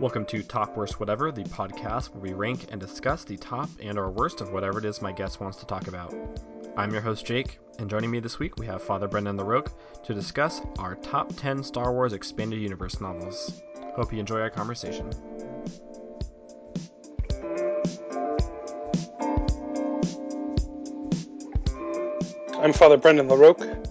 Welcome to Top Worst Whatever, the podcast where we rank and discuss the top and or worst of whatever it is my guest wants to talk about. I'm your host Jake, and joining me this week we have Father Brendan LaRoque to discuss our top 10 Star Wars Expanded Universe novels. Hope you enjoy our conversation. I'm Father Brendan LaRoque.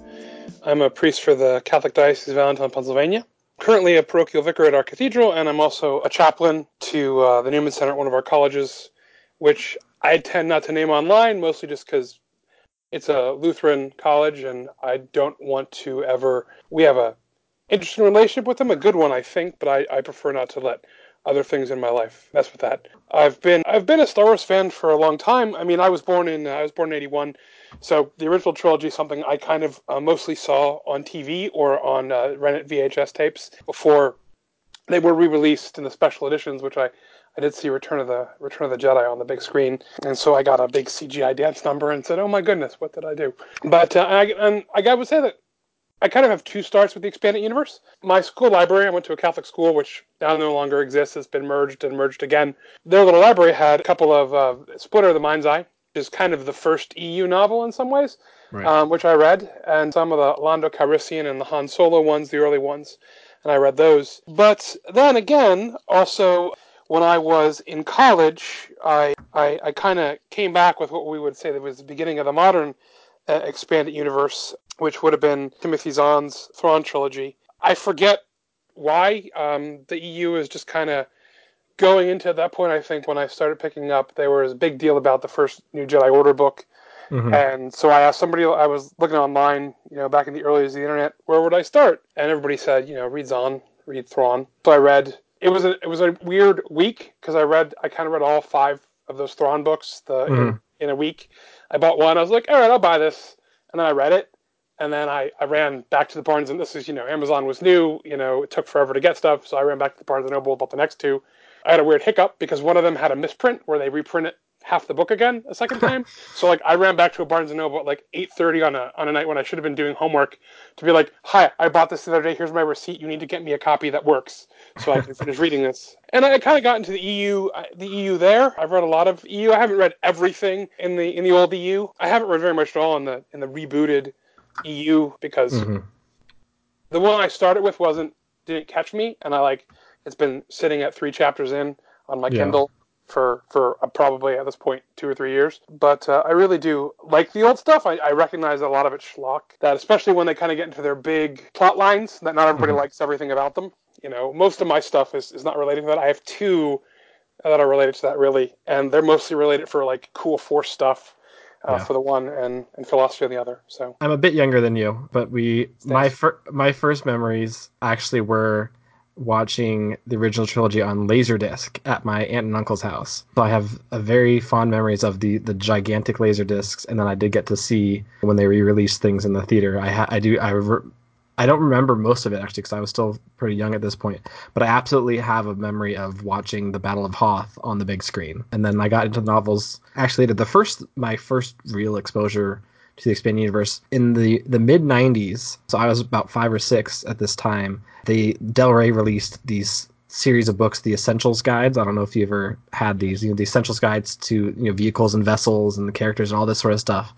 I'm a priest for the Catholic Diocese of Allentown, Pennsylvania. Currently a parochial vicar at our cathedral, and I'm also a chaplain to uh, the Newman Center at one of our colleges, which I tend not to name online, mostly just because it's a Lutheran college, and I don't want to ever. We have a interesting relationship with them, a good one, I think, but I, I prefer not to let other things in my life mess with that. I've been I've been a Star Wars fan for a long time. I mean, I was born in I was born in '81. So the original trilogy something I kind of uh, mostly saw on TV or on uh, rented VHS tapes before they were re-released in the special editions, which I, I did see Return of the Return of the Jedi on the big screen, and so I got a big CGI dance number and said, "Oh my goodness, what did I do?" But uh, I, and I to say that I kind of have two starts with the expanded universe. My school library, I went to a Catholic school, which now no longer exists, It's been merged and merged again. Their little library had a couple of uh, Splinter of the Mind's Eye, is kind of the first EU novel in some ways, right. um, which I read, and some of the Lando Calrissian and the Han Solo ones, the early ones, and I read those. But then again, also when I was in college, I I, I kind of came back with what we would say that was the beginning of the modern uh, expanded universe, which would have been Timothy Zahn's Thrawn trilogy. I forget why um, the EU is just kind of going into that point, I think when I started picking up, there was a big deal about the first New Jedi Order book. Mm-hmm. And so I asked somebody, I was looking online, you know, back in the early days of the internet, where would I start? And everybody said, you know, read Zahn, read Thrawn. So I read. It was a it was a weird week because I read I kind of read all five of those Thrawn books the mm-hmm. in, in a week. I bought one. I was like, all right, I'll buy this, and then I read it, and then I, I ran back to the Barnes and this is you know Amazon was new, you know it took forever to get stuff, so I ran back to the Barnes and Noble, bought the next two, I had a weird hiccup because one of them had a misprint where they reprint it half the book again a second time. so like I ran back to a Barnes and Noble at like 8:30 on a on a night when I should have been doing homework to be like, "Hi, I bought this the other day. Here's my receipt. You need to get me a copy that works so I can finish reading this." And I kind of got into the EU the EU there. I've read a lot of EU. I haven't read everything in the in the old EU. I haven't read very much at all in the in the rebooted EU because mm-hmm. the one I started with wasn't didn't catch me and I like it's been sitting at three chapters in on my yeah. Kindle for for uh, probably at this point two or three years. But uh, I really do like the old stuff. I, I recognize a lot of it's schlock. That especially when they kind of get into their big plot lines, that not everybody mm-hmm. likes everything about them. You know, most of my stuff is, is not related to that. I have two that are related to that really, and they're mostly related for like cool force stuff. Uh, yeah. for the one and, and philosophy on the other. So I'm a bit younger than you, but we Thanks. my fir- my first memories actually were watching the original trilogy on Laserdisc at my aunt and uncle's house. So I have very fond memories of the the gigantic laser discs, and then I did get to see when they re-released things in the theater. I ha- I do I. Re- I don't remember most of it actually because I was still pretty young at this point, but I absolutely have a memory of watching the Battle of Hoth on the big screen. And then I got into the novels. Actually, the first my first real exposure to the expanded universe in the the mid 90s. So I was about 5 or 6 at this time they Del Rey released these series of books, the Essentials Guides. I don't know if you ever had these, you know, the Essentials Guides to you know vehicles and vessels and the characters and all this sort of stuff.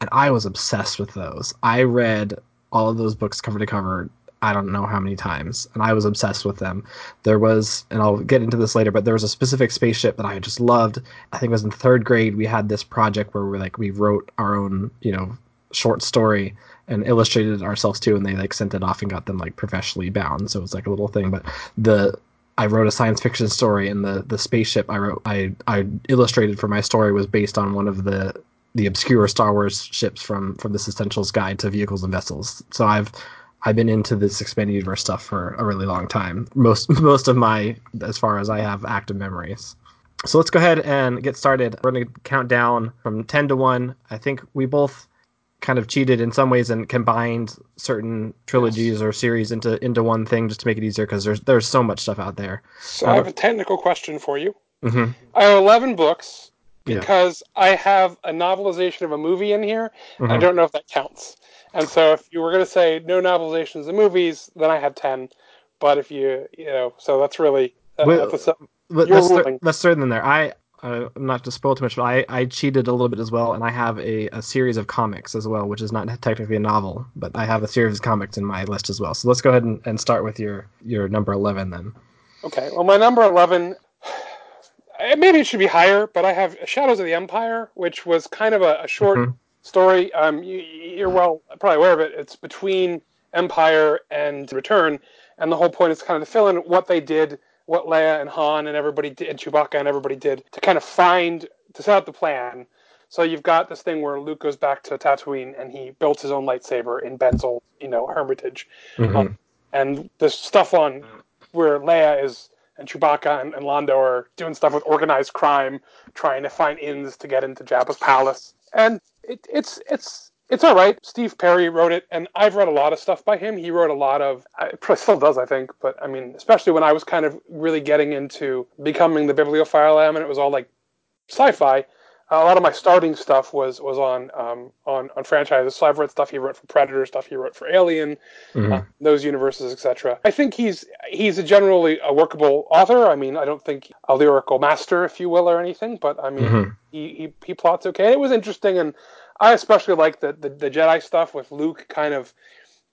And I was obsessed with those. I read all of those books cover to cover. I don't know how many times, and I was obsessed with them. There was, and I'll get into this later, but there was a specific spaceship that I just loved. I think it was in third grade. We had this project where we like we wrote our own, you know, short story and illustrated ourselves too and they like sent it off and got them like professionally bound so it was like a little thing but the I wrote a science fiction story and the the spaceship I wrote I I illustrated for my story was based on one of the the obscure Star Wars ships from from this Essentials Guide to Vehicles and Vessels. So I've I've been into this expanded universe stuff for a really long time. Most most of my as far as I have active memories. So let's go ahead and get started. We're going to count down from 10 to 1. I think we both kind of cheated in some ways and combined certain trilogies yes. or series into into one thing just to make it easier because there's there's so much stuff out there. So uh, I have a technical question for you. Mm-hmm. I have 11 books because yeah. I have a novelization of a movie in here. Mm-hmm. I don't know if that counts. And so if you were going to say no novelizations of movies, then I have 10. But if you, you know, so that's really uh, Well, episode. Let, You're let's, throw, let's throw it in there. I uh, I'm not to spoil too much, but I, I cheated a little bit as well, and I have a, a series of comics as well, which is not technically a novel, but I have a series of comics in my list as well. So let's go ahead and, and start with your your number eleven then. Okay, well, my number 11, eh, maybe it should be higher, but I have Shadows of the Empire, which was kind of a, a short Mhm. Story. Um, you, you're well probably aware of it. It's between Empire and Return, and the whole point is kind of to fill in what they did, what Leia and Han and everybody did, and Chewbacca and everybody did to kind of find, to set out the plan. So you've got this thing where Luke goes back to Tatooine and he built his own lightsaber in Ben's old, you know, hermitage Mhm. and there's stuff on where Leia is and Chewbacca and, and Lando are doing stuff with organized crime, trying to find inns to get into Jabba's palace, and it, it's it's it's all right. Steve Perry wrote it, and I've read a lot of stuff by him. He wrote a lot of, still does, I think, but I mean, especially when I was kind of really getting into becoming the bibliophile I am, and it was all like sci-fi. A lot of my starting stuff was was on um, on on franchises. So I've read stuff he wrote for Predator, stuff he wrote for Alien, Mhm. uh, those universes, etc. I think he's he's a generally a workable author. I mean, I don't think a lyrical master, if you will, or anything, but I mean, Mhm. he, he he plots okay. It was interesting, and I especially like the, the the Jedi stuff with Luke kind of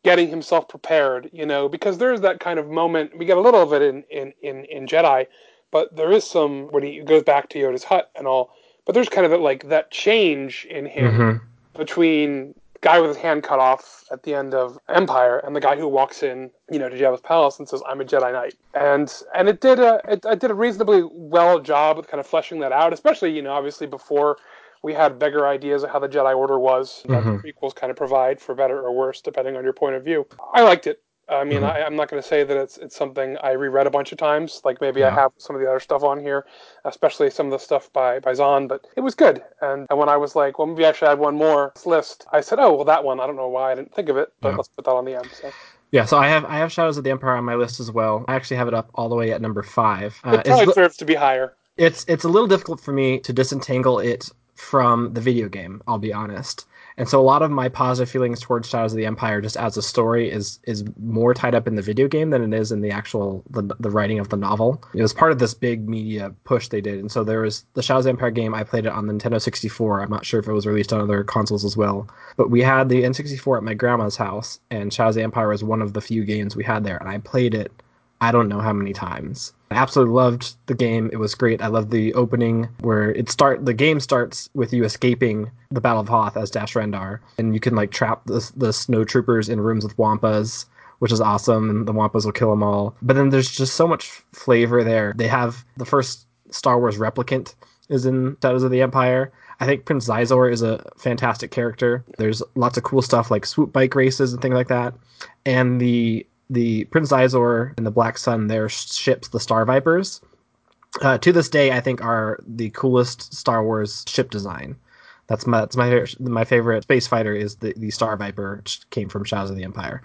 getting himself prepared, you know, because there's that kind of moment. We get a little of it in in in, in Jedi, but there is some when he goes back to Yoda's hut and all. But there's kind of that, like that change in him Mhm. between guy with his hand cut off at the end of Empire and the guy who walks in, you know, to Jabba's palace and says, "I'm a Jedi Knight," and and it did a it, it did a reasonably well job of kind of fleshing that out, especially you know obviously before we had bigger ideas of how the Jedi Order was that Mhm. the prequels kind of provide for better or worse depending on your point of view. I liked it. I mean, Mhm. I, I'm not going to say that it's it's something I reread a bunch of times, like maybe I have some of the other stuff on here, especially some of the stuff by by Zahn. But it was good, and, and when I was like, well, maybe I should add one more list, I said, oh, well, that one. I don't know why I didn't think of it, but Yeah. let's put that on the end. So Yeah, so I have I have Shadows of the Empire on my list as well. I actually have it up all the way at number five. Uh, it probably deserves to be higher. it's it's a little difficult for me to disentangle it from the video game. I'll be honest. And so a lot of my positive feelings towards Shadows of the Empire, just as a story, is is more tied up in the video game than it is in the actual the, the writing of the novel. It was part of this big media push they did, and so there was the Shadows of the Empire game. I played it on the Nintendo 64. I'm not sure if it was released on other consoles as well, but we had the N64 at my grandma's house, and Shadows of the Empire was one of the few games we had there, and I played it I don't know how many times. I absolutely loved the game. It was great. I loved the opening where it start the game starts with you escaping the Battle of Hoth as Dash Rendar, and you can like trap the the snow troopers in rooms with wampas, which is awesome, and the wampas will kill them all. But then there's just so much flavor there. They have the first Star Wars replicant is in Shadows of the Empire. I think Prince Xizor is a fantastic character. There's lots of cool stuff like swoop bike races and things like that. And the the Prince Xizor and the Black Sun, their ships, the Star Vipers, uh, to this day, I think are the coolest Star Wars ship design. That's my that's my my favorite space fighter is the, the Star Viper, which came from Shadows of the Empire.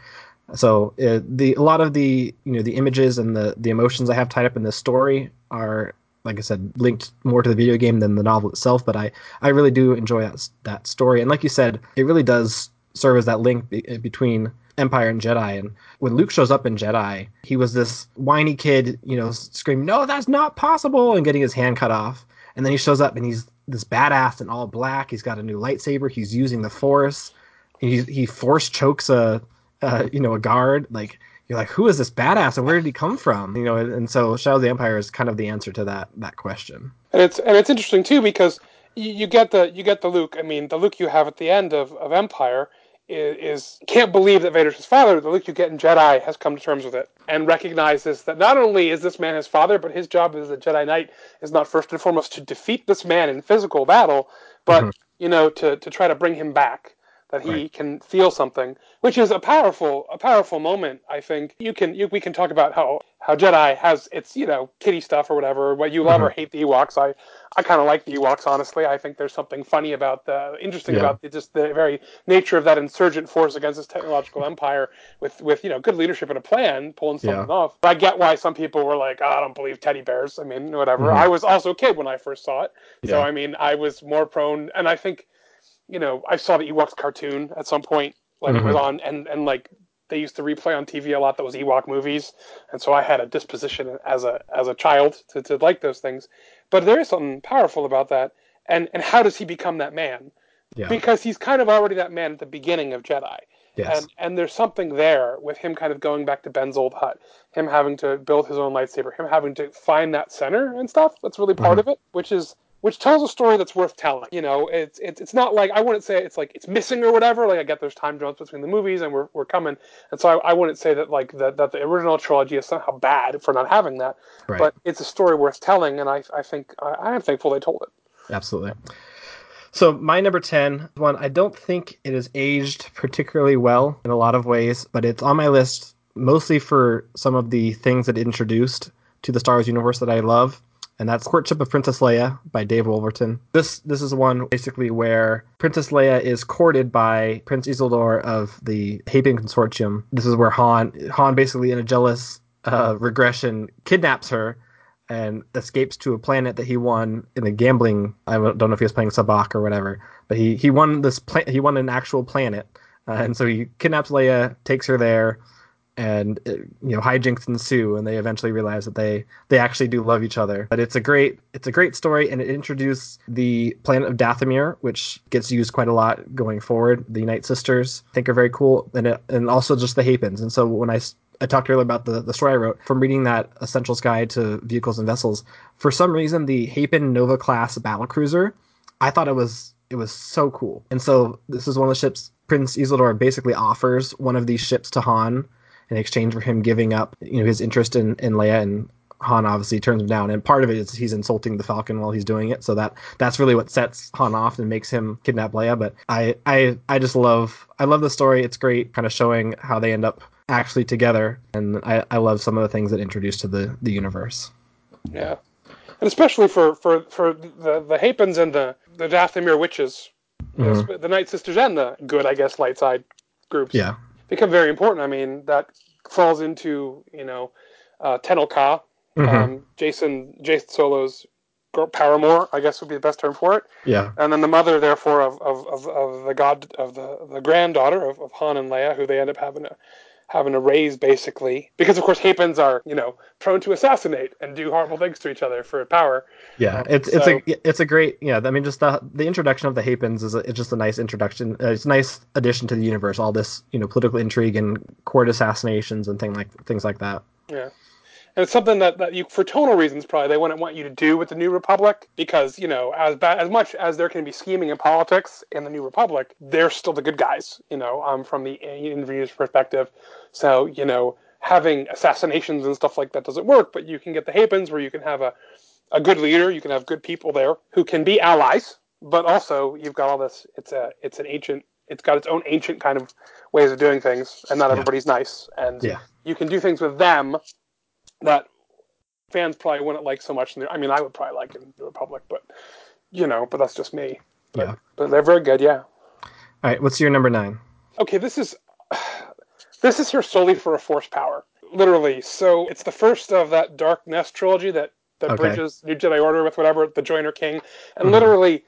So uh, the a lot of the you know the images and the the emotions I have tied up in this story are like I said linked more to the video game than the novel itself. But I I really do enjoy that that story, and like you said, it really does serve as that link be, between Empire and Jedi. And when Luke shows up in Jedi, he was this whiny kid, you know, screaming, "No, that's not possible!" and getting his hand cut off. And then he shows up and he's this badass in all black. He's got a new lightsaber. He's using the Force. He he force chokes a, uh, you know, a guard. Like you're like, who is this badass and where did he come from? You know, and, and so Shadow of the Empire is kind of the answer to that that question. And it's and it's interesting too because you, you get the you get the Luke. I mean, the Luke you have at the end of, of Empire is, is can't believe that Vader's his father. The look you get in Jedi has come to terms with it and recognizes that not only is this man his father, but his job as a Jedi Knight is not first and foremost to defeat this man in physical battle, but Mhm. you know to to try to bring him back. That he Right. can feel something, which is a powerful, a powerful moment. I think you can, you, we can talk about how how Jedi has its, you know, kitty stuff or whatever. What you love or hate the Ewoks. I, I kind of like the Ewoks, honestly. I think there's something funny about the, interesting Yeah. about the, just the very nature of that insurgent force against this technological empire with, with you know, good leadership and a plan, pulling something Yeah. off. I get why some people were like, oh, I don't believe teddy bears. I mean, whatever. Mhm. I was also a kid when I first saw it, so I mean, I was more prone, and I think, you know, I saw the Ewoks cartoon at some point, like it was on, and and like they used to replay on TV a lot that was Ewok movies, and so I had a disposition as a as a child to, to like those things. But there is something powerful about that, and and how does he become that man? Yeah. Because he's kind of already that man at the beginning of Jedi. Yes. And and there's something there with him kind of going back to Ben's old hut, him having to build his own lightsaber, him having to find that center and stuff. That's really part Mhm. of it, which is which tells a story that's worth telling. You know, it's it's it's not like I wouldn't say it's like it's missing or whatever. Like I get there's time jumps between the movies and we're we're coming, and so I, I wouldn't say that like that that the original trilogy is somehow bad for not having that. Right. But it's a story worth telling, and I I think I, I am thankful they told it. Absolutely. So my number 10 one, I don't think it is aged particularly well in a lot of ways, but it's on my list mostly for some of the things that it introduced to the Star Wars universe that I love. And that's Courtship of Princess Leia by Dave Wolverton. This this is one basically where Princess Leia is courted by Prince Isolder of the Haven Consortium. This is where Han Han basically in a jealous uh, regression kidnaps her and escapes to a planet that he won in a gambling. I don't know if he was playing sabacc or whatever, but he he won this pla- he won an actual planet, uh, and so he kidnaps Leia, takes her there, and uh, you know hijinks ensue, and they eventually realize that they they actually do love each other. But it's a great it's a great story, and it introduced the planet of Dathomir, which gets used quite a lot going forward. The Night Sisters I think are very cool, and it, and also just the Hapans. And so when i I talked earlier about the, the story I wrote from reading that Essentials Guide to Vehicles and Vessels. For some reason, the Hapan Nova class battle cruiser, I thought it was it was so cool. And so this is one of the ships Prince Isolder basically offers one of these ships to Han in exchange for him giving up you know his interest in, in Leia and Han obviously turns him down. And part of it is he's insulting the Falcon while he's doing it. So that that's really what sets Han off and makes him kidnap Leia. But I I I just love I love the story. It's great kind of showing how they end up actually together. And I, I love some of the things that introduced to the the universe. Yeah, and especially for for for the the Hapans and the the Dathomir witches, Mhm. the, the Night Sisters and the good, I guess, light side groups. Yeah become very important. I mean, that falls into you know uh, Tenel Ka, Mhm. um, Jacen Jacen Solo's paramour, I guess would be the best term for it, yeah and then the mother, therefore, of of, of, of the god of the the granddaughter of, of Han and Leia, who they end up having to having to raise basically because of course Hapans are you know prone to assassinate and do horrible things to each other for power. Yeah, Um, it's it's a it's a great yeah. I mean, just the the introduction of the Hapans is a, it's just a nice introduction. Uh, it's a nice addition to the universe. All this you know political intrigue and court assassinations and thing like things like that. Yeah. And it's something that, that you, for tonal reasons, probably they wouldn't want you to do with the New Republic because you know, as bad as much as there can be scheming in politics in the New Republic, they're still the good guys. You know, um, from the interviews perspective. So you know, having assassinations and stuff like that doesn't work, but you can get the Hapans where you can have a a good leader, you can have good people there who can be allies, but also you've got all this. It's a it's an ancient. It's got its own ancient kind of ways of doing things, and not everybody's nice. And Yeah. you can do things with them that fans probably wouldn't like so much. In the, I mean, I would probably like in the Republic, but you know, but that's just me. But, Yeah. but they're very good. Yeah. All right, what's your number nine? Okay, this is this is here solely for a force power, literally. So it's the first of that Dark Nest trilogy that that Okay. bridges New Jedi Order with whatever the Joiner King, and Mhm. literally,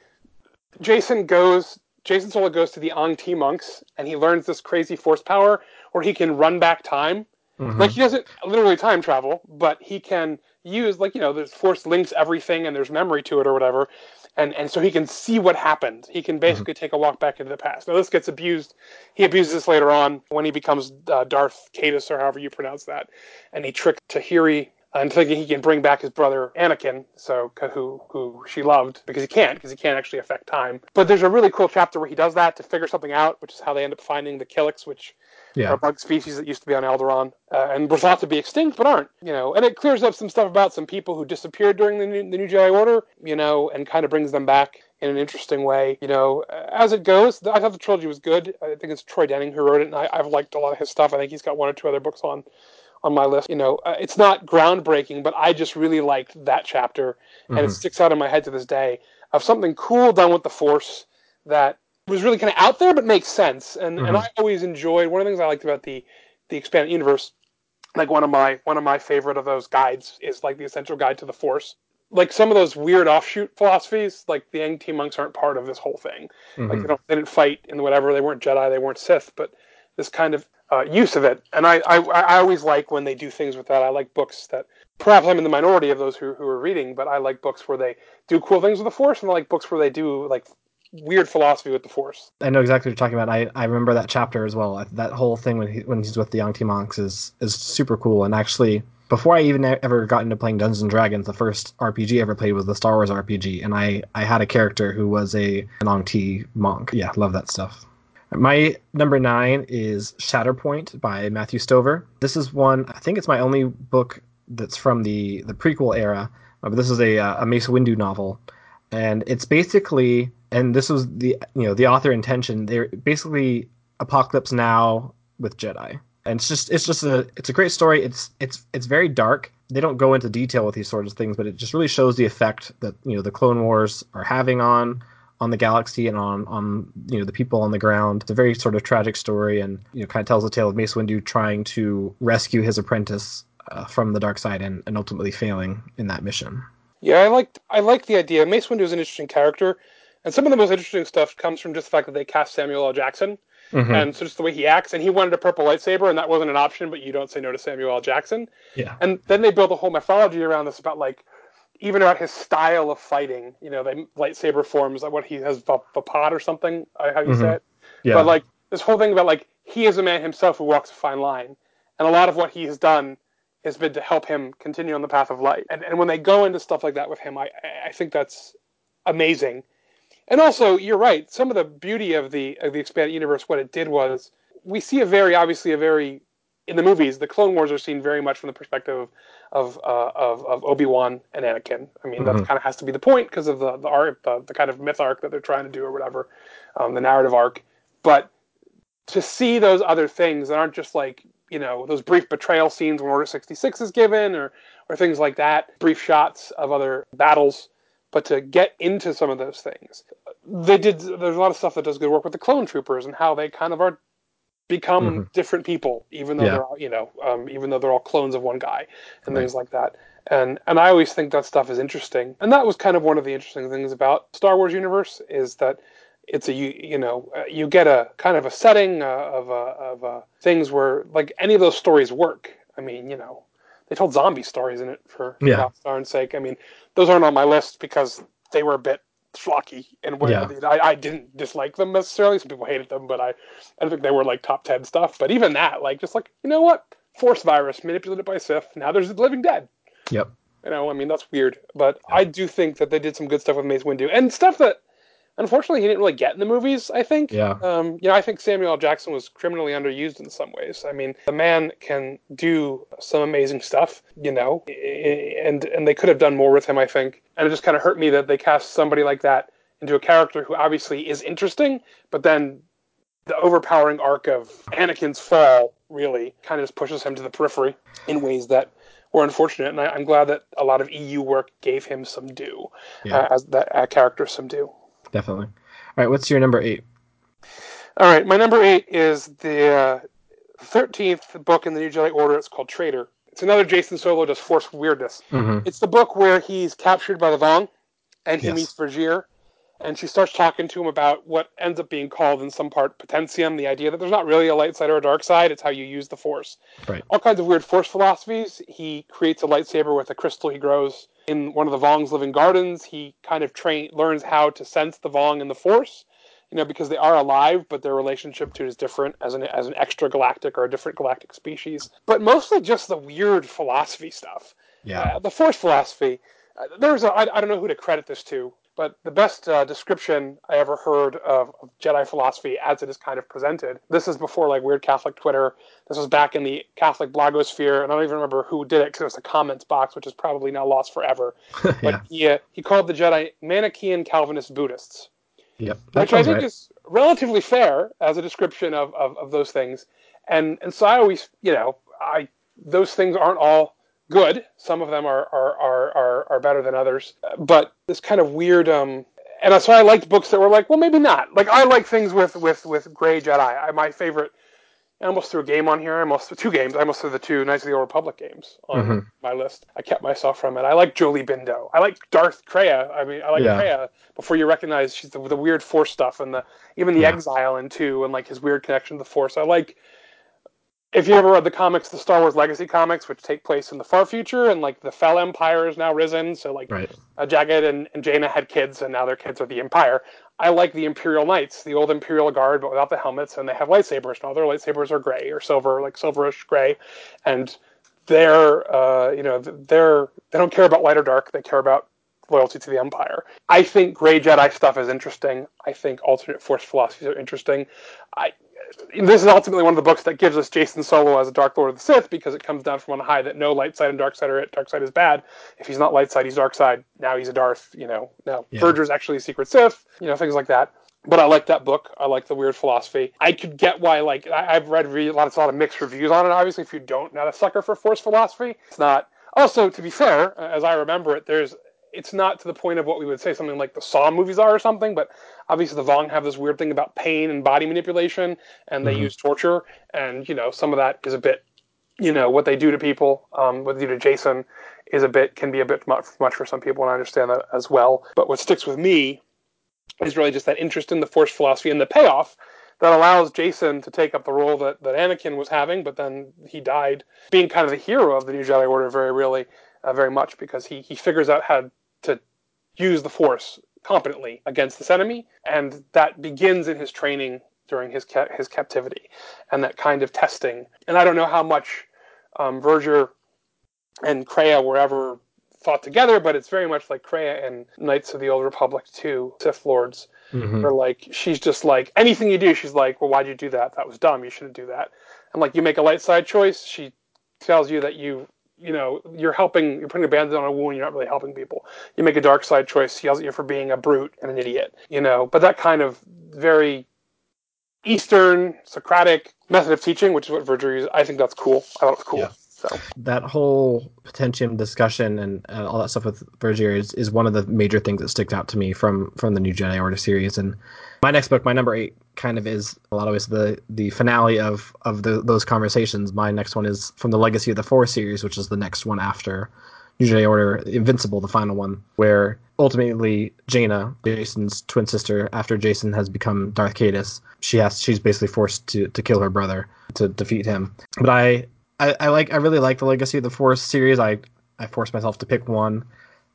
Jacen goes. Jacen Solo goes to the Aing-Tii monks, and he learns this crazy force power where he can run back time. Mhm. Like he doesn't literally time travel, but he can use like you know, there's force links everything, and there's memory to it or whatever, and and so he can see what happened. He can basically take a walk back into the past. Now this gets abused. He abuses this later on when he becomes uh, Darth Caedus or however you pronounce that, and he tricked Tahiri and thinking he can bring back his brother Anakin, so who who she loved because he can't because he can't actually affect time. But there's a really cool chapter where he does that to figure something out, which is how they end up finding the Killiks, which yeah, are bug species that used to be on Alderaan uh, and were thought to be extinct but aren't. You know, and it clears up some stuff about some people who disappeared during the New, the New Jedi Order. You know, and kind of brings them back in an interesting way. You know, uh, as it goes, I thought the trilogy was good. I think it's Troy Denning who wrote it, and I, I've liked a lot of his stuff. I think he's got one or two other books on on my list. You know, uh, it's not groundbreaking, but I just really liked that chapter, and it Mhm. sticks out in my head to this day of something cool done with the Force that was really kind of out there but makes sense. And and Mhm. I always enjoyed one of the things I liked about the the expanded universe. Like one of my one of my favorite of those guides is like the essential guide to the Force. Like some of those weird offshoot philosophies, like the Aing-Tii monks aren't part of this whole thing. Like Mhm. they don't they didn't fight in whatever. They weren't Jedi. They weren't Sith. But this kind of uh, use of it. And I, I I always like when they do things with that. I like books that perhaps I'm in the minority of those who who are reading, but I like books where they do cool things with the Force, and I like books where they do like weird philosophy with the Force. I know exactly what you're talking about. I, I remember that chapter as well. That whole thing when he, when he's with the Yuan-ti monks is is super cool. And actually, before I even ever got into playing Dungeons and Dragons, the first RPG I ever played was the Star Wars RPG, and I I had a character who was a an Yuan-ti monk. Yeah, love that stuff. My number nine is Shatterpoint by Matthew Stover. This is one I think it's my only book that's from the the prequel era. But this is a uh, a Mace Windu novel, and it's basically and this was the you know the author intention. They're basically Apocalypse Now with Jedi, and it's just it's just a it's a great story. It's it's it's very dark. They don't go into detail with these sorts of things, but it just really shows the effect that you know the Clone Wars are having on on the galaxy and on on you know the people on the ground. It's a very sort of tragic story, and you know kind of tells the tale of Mace Windu trying to rescue his apprentice uh, from the dark side and, and ultimately failing in that mission. Yeah, I liked I like the idea. Mace Windu is an interesting character. And some of the most interesting stuff comes from just the fact that they cast Samuel L. Jackson. Mm-hmm. And so just the way he acts, and he wanted a purple lightsaber, and that wasn't an option, but you don't say no to Samuel L. Jackson. Yeah. And then they build a whole mythology around this about like even about his style of fighting. You know, the lightsaber forms, like what he has Vaapad or something, uh, how you mm-hmm. say it. Yeah. But like this whole thing about like he is a man himself who walks a fine line, and a lot of what he has done has been to help him continue on the path of light. And and when they go into stuff like that with him, I I think that's amazing and also, you're right. Some of the beauty of the of the expanded universe, what it did was, we see a very obviously a very in the movies, the Clone Wars are seen very much from the perspective of uh, of, of Obi Wan and Anakin. I mean, mm-hmm. that kind of has to be the point because of the the arc, the, the kind of myth arc that they're trying to do or whatever, um, the narrative arc. But to see those other things that aren't just like you know those brief betrayal scenes when Order sixty six is given, or or things like that, brief shots of other battles but to get into some of those things, they did. There's a lot of stuff that does good work with the clone troopers and how they kind of are become mm-hmm. different people, even though yeah. they're all, you know, um, even though they're all clones of one guy and right. things like that. And and I always think that stuff is interesting. And that was kind of one of the interesting things about Star Wars universe is that it's a you you know uh, you get a kind of a setting uh, of uh, of uh, things where like any of those stories work. I mean, you know, they told zombie stories in it for yeah. darn's sake. I mean, those aren't on my list because they were a bit schlocky and yeah. I, I didn't dislike them necessarily. Some people hated them, but I, I think they were like top ten stuff. But even that, like, just like you know what, force virus manipulated by Sith. Now there's the Living Dead. Yep. You know, I mean that's weird, but I do think that they did some good stuff with Mace Windu and stuff that unfortunately he didn't really get in the movies. I think. Yeah. Um, you know, I think Samuel L. Jackson was criminally underused in some ways. I mean, the man can do some amazing stuff. You know, and and they could have done more with him. I think, and it just kind of hurt me that they cast somebody like that into a character who obviously is interesting, but then the overpowering arc of Anakin's fall really kind of just pushes him to the periphery in ways that were unfortunate. And I, am glad that a lot of EU work gave him some due, yeah. uh, as that uh, character some due definitely. All right, what's your number eight? All right, my number eight is the thirteenth uh, book in the New Jedi Order. It's called Traitor. It's another Jacen Solo does Force weirdness. Mm-hmm. It's the book where he's captured by the Vong, and he yes. meets Vergere, and she starts talking to him about what ends up being called in some part potentium, the idea that there's not really a light side or a dark side, it's how you use the Force. Right. All kinds of weird Force philosophies. He creates a lightsaber with a crystal he grows in one of the Vong's living gardens. He kind of train learns how to sense the Vong and the Force, you know, because they are alive, but their relationship to it is different as an as an extra galactic or a different galactic species. But mostly just the weird philosophy stuff. Yeah. Uh, the Force philosophy. Uh, there's a I, I don't know who to credit this to. But the best uh, description I ever heard of, of, Jedi philosophy as it is kind of presented. This is before like weird Catholic Twitter. This was back in the Catholic blogosphere, and I don't even remember who did it because it was a comments box, which is probably now lost forever. yeah. But he uh, he called the Jedi Manichaean Calvinist Buddhists. Yep, which I think right. is relatively fair as a description of, of, of those things. And and so I always, you know, I those things aren't all good. Some of them are are are are, are better than others. But this kind of weird um and so I liked books that were like, well, maybe not. Like I like things with with with gray Jedi. I, my favorite. I almost threw a game on here. I almost two games. I almost threw the two Knights of the Old Republic games on mm-hmm. my list. I kept myself from it. I like Jolee Bindo. I like Darth Kreia. I mean, I like yeah. Kreia before you recognize she's the, the weird Force stuff and the even the yeah. Exile in two and like his weird connection to the Force. I like if you ever read the comics, the Star Wars Legacy comics, which take place in the far future, and like the Fel Empire is now risen, so like right. uh, Jagged and, and Jaina had kids, and now their kids are the Empire. I like the Imperial Knights, the old Imperial Guard, but without the helmets, and they have lightsabers. And all their lightsabers are gray or silver, like silverish gray, and they're uh, you know they're they don't care about light or dark. They care about loyalty to the Empire. I think Gray Jedi stuff is interesting. I think alternate Force philosophies are interesting. I this is ultimately one of the books that gives us Jacen Solo as a Dark Lord of the Sith because it comes down from on high that no light side and dark side are it. Dark side is bad. If he's not light side, he's dark side. Now he's a Darth. You know. Now yeah. Vergere's actually a secret Sith. You know things like that. But I like that book. I like the weird philosophy. I could get why, like, I, have read a lot, of, a lot of mixed reviews on it. Obviously, if you don't, not a sucker for Force philosophy. It's not. Also, to be fair, as I remember it, there's it's not to the point of what we would say something like the Saw movies are or something, but obviously the Vong have this weird thing about pain and body manipulation, and they mm-hmm. use torture, and you know some of that is a bit, you know, what they do to people, um, what they do to Jacen, is a bit can be a bit much, much for some people, and I understand that as well. But what sticks with me is really just that interest in the Force philosophy and the payoff that allows Jacen to take up the role that, that Anakin was having, but then he died being kind of the hero of the New Jedi Order very really, uh, very much because he, he figures out how to use the Force competently against this enemy, and that begins in his training during his ca- his captivity, and that kind of testing. And I don't know how much um, Vergere and Kreia were ever thought together, but it's very much like Kreia and Knights of the Old Republic too, Sith Lords. Mm-hmm. Where like she's just like anything you do, she's like, well, why'd you do that? That was dumb. You shouldn't do that. And like you make a light side choice, she tells you that you you know you're helping you're putting a bandage on a wound you're not really helping people. You make a dark side choice he yells at you for being a brute and an idiot you know? But that kind of very eastern socratic method of teaching which is what vergere used i think that's cool. I thought it was cool. Yeah. So. That whole potentium discussion and uh, all that stuff with Vergere is, is one of the major things that sticks out to me from from the new Jedi Order series. And my next book, my number eight, kind of is a lot of ways the the finale of of the, those conversations. My next one is from the Legacy of the Force series, which is the next one after New Jedi Order Invincible, the final one, where ultimately Jaina, Jacen's twin sister, after Jacen has become Darth Caedus, she has she's basically forced to to kill her brother to defeat him. But I I, I like I really like the Legacy of the Force series. I I forced myself to pick one,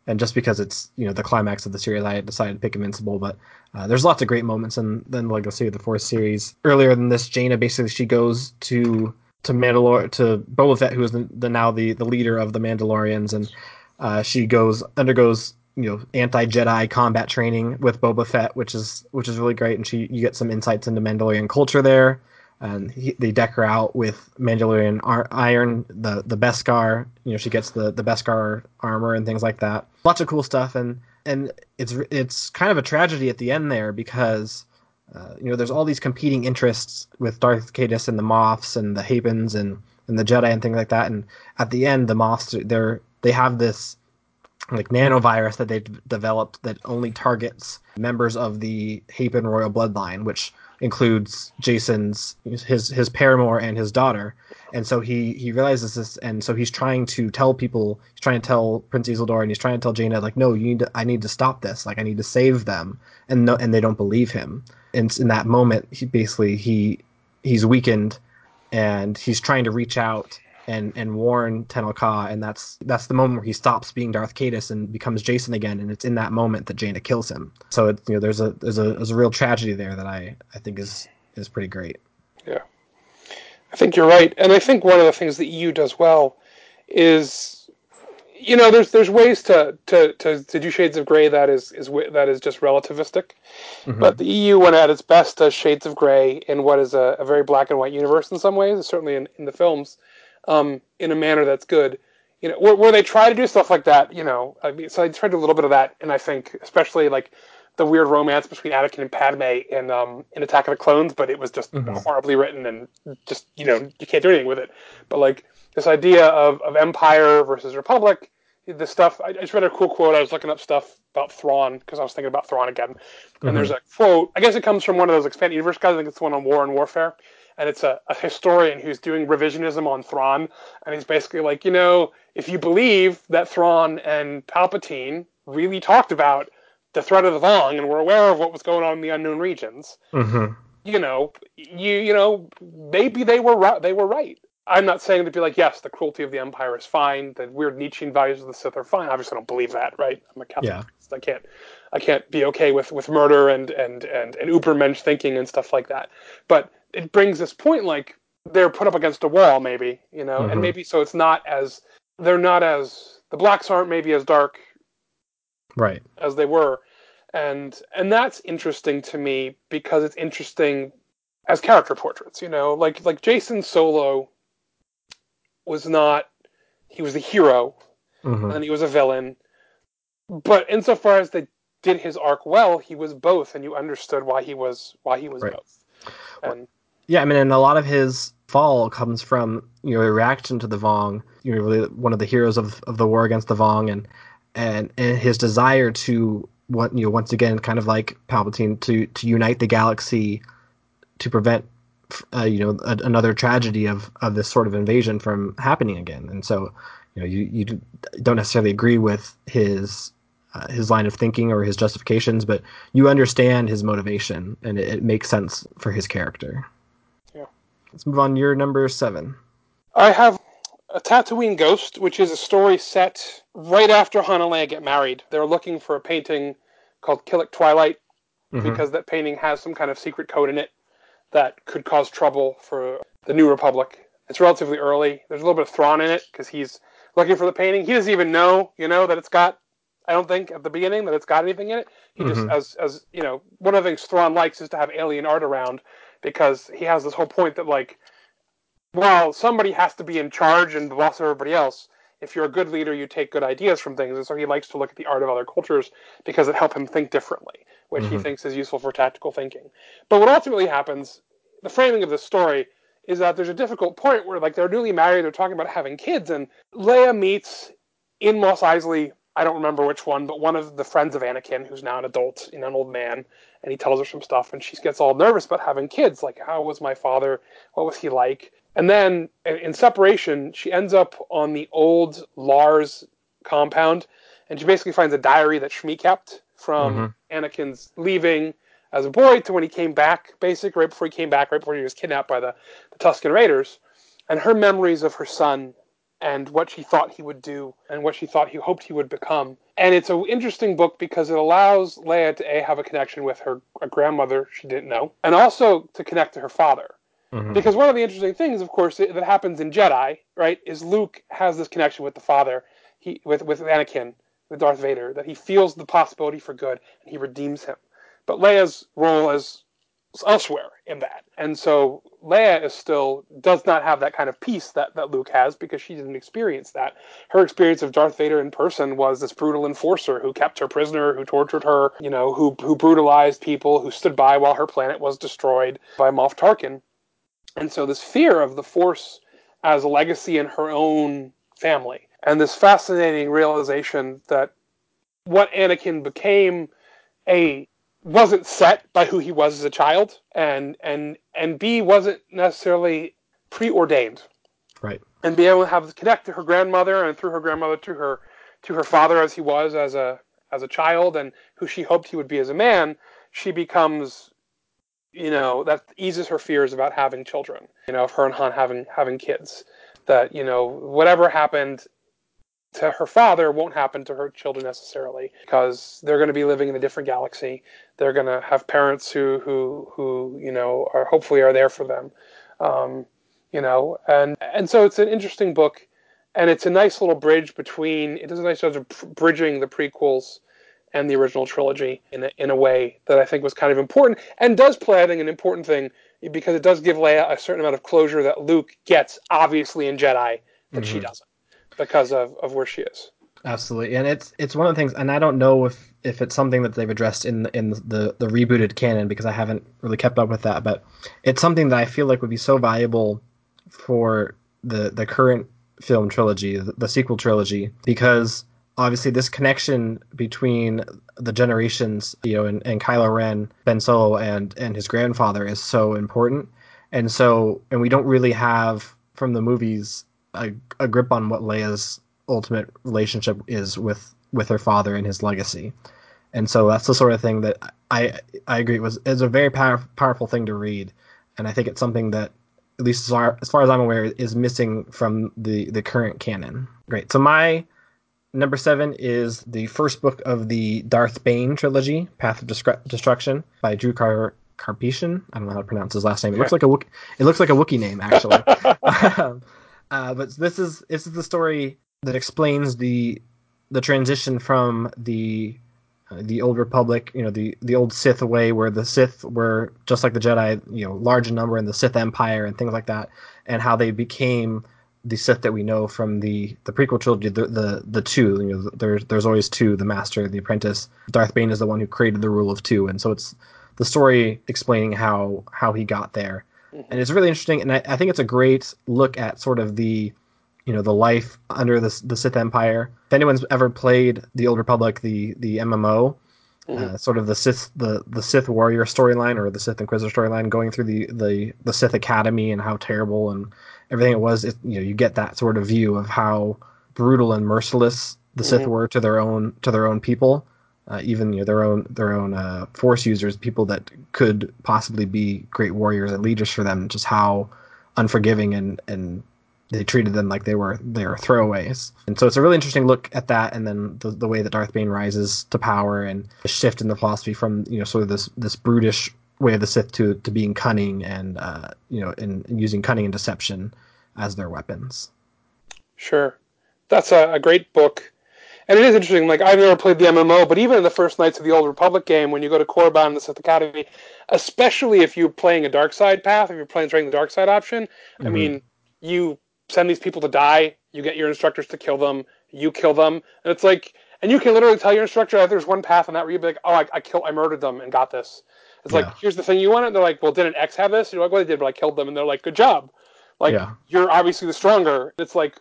and just because it's you know the climax of the series, I decided to pick Invincible. But uh, there's lots of great moments in the Legacy of the Force series. Earlier than this, Jaina basically she goes to to Mandalore to Boba Fett, who is the, the now the the leader of the Mandalorians, and uh, she goes undergoes you know anti Jedi combat training with Boba Fett, which is which is really great, and she you get some insights into Mandalorian culture there and he, they deck her out with Mandalorian ar- iron, the the Beskar. You know, she gets the the Beskar armor and things like that. Lots of cool stuff, and and it's it's kind of a tragedy at the end there because. Uh, you know, there's all these competing interests with Darth Caedus and the Moffs and the Hapans and, and the Jedi and things like that. And at the end, the Moffs they're they have this like nanovirus that they've developed that only targets members of the Hapan royal bloodline, which includes Jacen's his his paramour and his daughter, and so he he realizes this, and so he's trying to tell people, he's trying to tell Prince Isolder, and he's trying to tell Jaina like, no, you need to, I need to stop this, like I need to save them, and no, and they don't believe him, and in that moment, he basically he he's weakened, and he's trying to reach out and and warn Tenel Ka, and that's that's the moment where he stops being Darth Caedus and becomes Jacen again, and it's in that moment that Jaina kills him. So it, you know, there's a there's a there's a real tragedy there that I I think is is pretty great. Yeah, I think you're right, and I think one of the things that EU does well is, you know, there's there's ways to to to, to do Shades of Grey that is is that is just relativistic, mm-hmm. but the EU, when at its best, does Shades of Grey in what is a, a very black and white universe in some ways, certainly in, in the films um, in a manner that's good. You know, where, where, they try to do stuff like that, you know, I mean, so I tried to do a little bit of that, and I think especially like the weird romance between Anakin and Padme in um, in Attack of the Clones, but it was just mm-hmm. horribly written and just you know you can't do anything with it. But like this idea of, of Empire versus Republic, the stuff. I, I just read a cool quote. I was looking up stuff about Thrawn because I was thinking about Thrawn again, and mm-hmm. there's a quote. I guess it comes from one of those expanded universe guys. I think it's the one on War and Warfare, and it's a, a historian who's doing revisionism on Thrawn, and he's basically like, you know, if you believe that Thrawn and Palpatine really talked about the threat of the Vong and were aware of what was going on in the unknown regions, mm-hmm. you know, you you know, maybe they were right. They were right. I'm not saying to be like, yes, the cruelty of the Empire is fine. The weird Nietzschean values of the Sith are fine. Obviously, I don't believe that, right? I'm a Catholic. Yeah. I can't, I can't be okay with, with murder and and and and Ubermensch thinking and stuff like that. But it brings this point like they're put up against a wall, maybe you know, Mhm. and maybe so it's not as they're not as the blacks aren't maybe as dark Right. as they were and and that's interesting to me because it's interesting as character portraits you know like like jacen solo was not he was a hero hmm and he was a villain but insofar as they did his arc well he was both and you understood why he was why he was Right. both and Yeah, I mean, and a lot of his fall comes from you know a reaction to the Vong. You know, really one of the heroes of, of the war against the Vong, and and and his desire to what you know once again, kind of like Palpatine, to to unite the galaxy, to prevent uh, you know a, another tragedy of of this sort of invasion from happening again. And so you know you you don't necessarily agree with his. Uh, his line of thinking or his justifications, but you understand his motivation and it, it makes sense for his character. Let's move on. Your number seven. i have a tatooine ghost which is a story set right after han and leia get married they're looking for a painting called killik twilight Mhm. because that painting has some kind of secret code in it that could cause trouble for the New Republic. It's relatively early. There's a little bit of Thrawn in it because he's looking for the painting. He doesn't even know, you know, that it's got. I don't think at the beginning that it's got anything in it. He just, Mhm. as as you know, one of the things Thrawn likes is to have alien art around because he has this whole point that like, well, somebody has to be in charge and the boss of everybody else. If you're a good leader, you take good ideas from things, and so he likes to look at the art of other cultures because it helps him think differently which he Mhm. thinks is useful for tactical thinking. But what ultimately happens, the framing of this story, is that there's a difficult point where like they're newly married, they're talking about having kids, and Leia meets in Mos Eisley, I don't remember which one, but one of the friends of Anakin, who's now an adult, you know, an old man, and he tells her some stuff, and she gets all nervous about having kids, like how was my father, what was he like, and then in- separation, she ends up on the old Lars compound, and she basically finds a diary that Shmi kept from mm-hmm. Anakin's leaving as a boy to when he came back, basically right before he came back, right before he was kidnapped by the, the Tusken Raiders, and her memories of her son and what she thought he would do and what she thought he hoped he would become. And it's an interesting book because it allows Leia to a have a connection with her a grandmother she didn't know, and also to connect to her father. Mhm. Because one of the interesting things, of course, that happens in Jedi, right, is Luke has this connection with the father, he with with Anakin, with Darth Vader, that he feels the possibility for good and he redeems him. But Leia's role is elsewhere in that, and so Leia is still does not have that kind of peace that that Luke has because she didn't experience that. Her experience of Darth Vader in person was this brutal enforcer who kept her prisoner, who tortured her, you know, who who brutalized people, who stood by while her planet was destroyed by Moff Tarkin. And so this fear of the Force as a legacy in her own family, and this fascinating realization that what Anakin became a wasn't set by who he was as a child, and and and B wasn't necessarily preordained, Right. and be able to have connect to her grandmother and through her grandmother to her to her father as he was as a as a child and who she hoped he would be as a man, she becomes you know that eases her fears about having children you know of her and han having having kids that you know whatever happened to her father won't happen to her children necessarily because they're going to be living in a different galaxy they're going to have parents who who who you know are hopefully are there for them um, you know and and so it's an interesting book and it's a nice little bridge between it does a nice job of bridging the prequels and the original trilogy in a, in a way that I think was kind of important and does play, I think, an important thing because it does give Leia a certain amount of closure that Luke gets, obviously, in Jedi that she Mhm. doesn't because of, of where she is. Absolutely, and it's it's one of the things, and I don't know if if it's something that they've addressed in in the the rebooted canon because I haven't really kept up with that, but it's something that I feel like would be so valuable for the the current film trilogy, the, the sequel trilogy, because obviously this connection between the generations, you know, and, and Kylo Ren, Ben Solo, and and his grandfather is so important, and so and we don't really have from the movies a, a grip on what Leia's ultimate relationship is with with her father and his legacy, and so that's the sort of thing that I I agree was is a very power, powerful thing to read, and I think it's something that at least as far, as far as I'm aware, is missing from the the current canon. Great. So my number seven is the first book of the Darth Bane trilogy, Path of Destruction, by Drew Car- Karpyshyn. I don't know how to pronounce his last name. It looks like a Wook- it looks like a Wookiee name actually. Um, uh, but this is this is the story that explains the the transition from the uh, the old Republic, you know, the the old Sith way, where the Sith were just like the Jedi, you know, large in number, in the Sith Empire and things like that, and how they became the Sith that we know from the the prequel trilogy, the the, the two. You know, there's there's always two: the Master, the Apprentice. Darth Bane is the one who created the rule of two, and so it's the story explaining how how he got there, mm-hmm. and it's really interesting. And I, I think it's a great look at sort of the you know the life under the the Sith Empire. If anyone's ever played the Old Republic, the the MMO, mm-hmm. uh, sort of the Sith the the Sith warrior storyline or the Sith Inquisitor storyline, going through the the the Sith Academy and how terrible and everything it was. It, you know, you get that sort of view of how brutal and merciless the mm-hmm. Sith were to their own to their own people. Uh, even you know, their own their own uh, force users, people that could possibly be great warriors and leaders for them, just how unforgiving and and they treated them like they were they were throwaways. And so it's a really interesting look at that, and then the, the way that Darth Bane rises to power and the shift in the philosophy from you know sort of this this brutish way of the Sith to to being cunning and uh, you know and, using cunning and deception as their weapons. Sure, that's a, a great book. And it is interesting. Like I've never played the MMO, but even in the first Knights of the Old Republic game, when you go to Korriban and the Sith Academy, especially if you're playing a dark side path, if you're playing the dark side option, mm-hmm. I mean, you send these people to die. You get your instructors to kill them. You kill them, and it's like, and you can literally tell your instructor that there's one path in that where you'd be like, oh, I, I killed, I murdered them and got this. It's yeah. like, here's the thing you want, and they're like, well, didn't X have this? And you're like, well, they did, but I killed them, and they're like, good job. Like, yeah. you're obviously the stronger. It's like,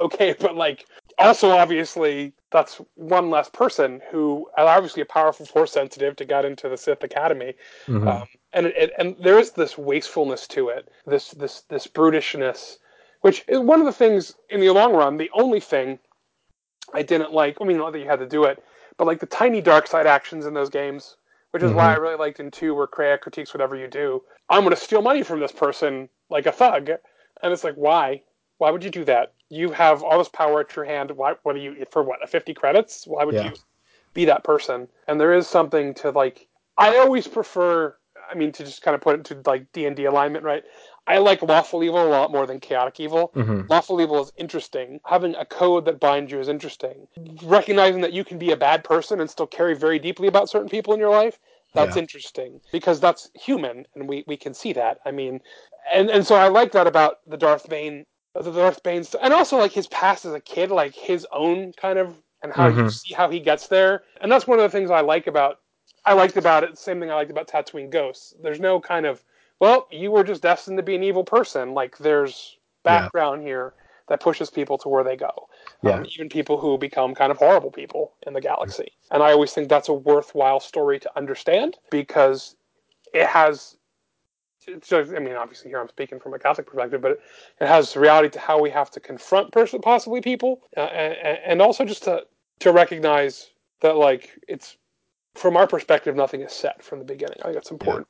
okay, but like, also obviously that's one less person who obviously a powerful force sensitive to get into the Sith Academy, mm-hmm. um, and it, and there is this wastefulness to it, this this this brutishness which is one of the things in the long run, the only thing I didn't like. I mean, not that you had to do it, but like the tiny dark side actions in those games, which is mm-hmm. why I really liked in two, where Kreia critiques whatever you do. I'm going to steal money from this person like a thug, and it's like, why? Why would you do that? You have all this power at your hand. Why? What are you for? What? 50 credits? Why would yeah. you be that person? And there is something to like. I always prefer. I mean, to just kind of put it to like D and D alignment, right? I like lawful evil a lot more than chaotic evil. Mm-hmm. Lawful evil is interesting. Having a code that binds you is interesting. Recognizing that you can be a bad person and still carry very deeply about certain people in your life, that's yeah. interesting because that's human and we, we can see that. I mean, and, and so I like that about the Darth Bane, the Darth Bane, and also like his past as a kid, like his own kind of, and how mm-hmm. you see how he gets there. And that's one of the things I like about, I liked about it. Same thing I liked about Tatooine Ghosts. There's no kind of well, you were just destined to be an evil person. Like there's background yeah. here that pushes people to where they go. Yeah. Um, even people who become kind of horrible people in the galaxy. And I always think that's a worthwhile story to understand because it has. Just, I mean, obviously, here I'm speaking from a Catholic perspective, but it, it has reality to how we have to confront person, possibly people, uh, and, and also just to to recognize that, like, it's from our perspective, nothing is set from the beginning. I think that's important.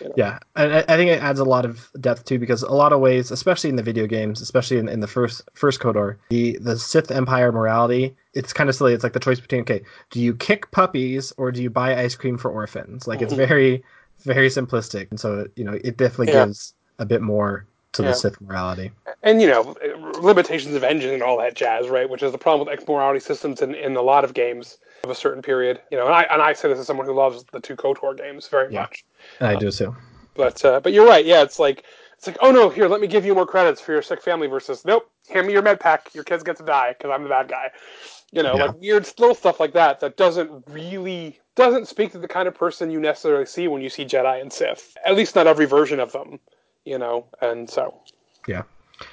You know? Yeah, and I think it adds a lot of depth too, because a lot of ways, especially in the video games, especially in, in the first first KOTOR, the the Sith Empire morality, it's kind of silly. It's like the choice between okay, do you kick puppies or do you buy ice cream for orphans? Like it's mm-hmm. very very simplistic, and so you know it definitely yeah. gives a bit more to yeah. the Sith morality. And you know, limitations of engine and all that jazz, right? Which is the problem with X morality systems in, in a lot of games of a certain period. You know, and I and I say this as someone who loves the two KOTOR games very yeah. much. I do too. But uh, but you're right. Yeah, it's like it's like oh no, here let me give you more credits for your sick family versus nope, hand me your med pack. Your kids get to die because I'm the bad guy. You know, yeah. like weird little stuff like that that doesn't really doesn't speak to the kind of person you necessarily see when you see Jedi and Sith. At least not every version of them. You know, and so. Yeah. All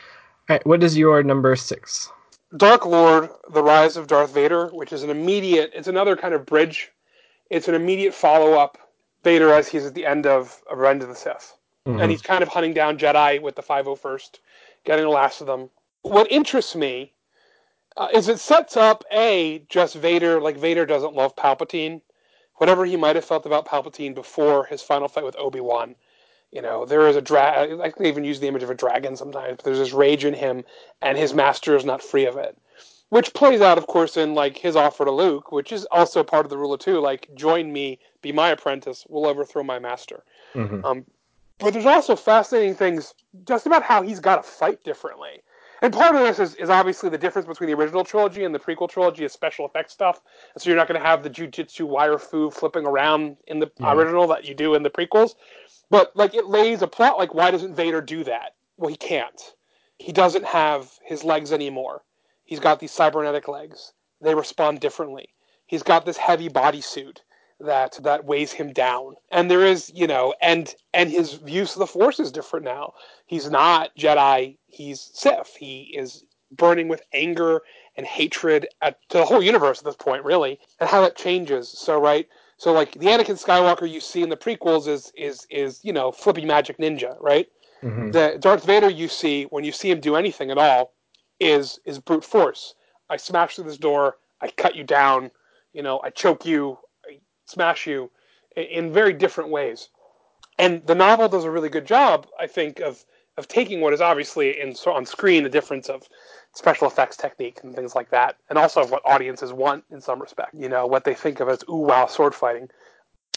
right. What is your number six? Dark Lord: The Rise of Darth Vader, which is an immediate. It's another kind of bridge. It's an immediate follow up Vader as he's at the end of, of Revenge of the Sith. Mm-hmm. And he's kind of hunting down Jedi with the 501st, getting the last of them. What interests me uh, is it sets up, A, just Vader, like Vader doesn't love Palpatine. Whatever he might have felt about Palpatine before his final fight with Obi Wan, You know, there is a drag. I can even use the image of a dragon sometimes. But there's this rage in him, and his master is not free of it, which plays out, of course, in like his offer to Luke, which is also part of the rule of two. Like, join me, be my apprentice. We'll overthrow my master. Mm-hmm. Um, but there's also fascinating things just about how he's got to fight differently. And part of this is, is obviously the difference between the original trilogy and the prequel trilogy is special effects stuff. And so you're not going to have the jujitsu wire fu flipping around in the yeah. original that you do in the prequels. But like it lays a plot like why doesn't Vader do that? Well, he can't. He doesn't have his legs anymore. He's got these cybernetic legs. They respond differently. He's got this heavy bodysuit that that weighs him down. And there is, you know, and and his use of the force is different now. He's not Jedi, he's Sith. He is burning with anger and hatred at, to the whole universe at this point, really, and how that changes. So, right, so like the Anakin Skywalker you see in the prequels is is is you know flippy magic ninja, right? Mm-hmm. The Darth Vader you see when you see him do anything at all is is brute force. I smash through this door, I cut you down, you know, I choke you, smash you in very different ways. And the novel does a really good job, I think, of of taking what is obviously in on screen the difference of special effects technique and things like that, and also what audiences want in some respect. You know, what they think of as ooh wow sword fighting,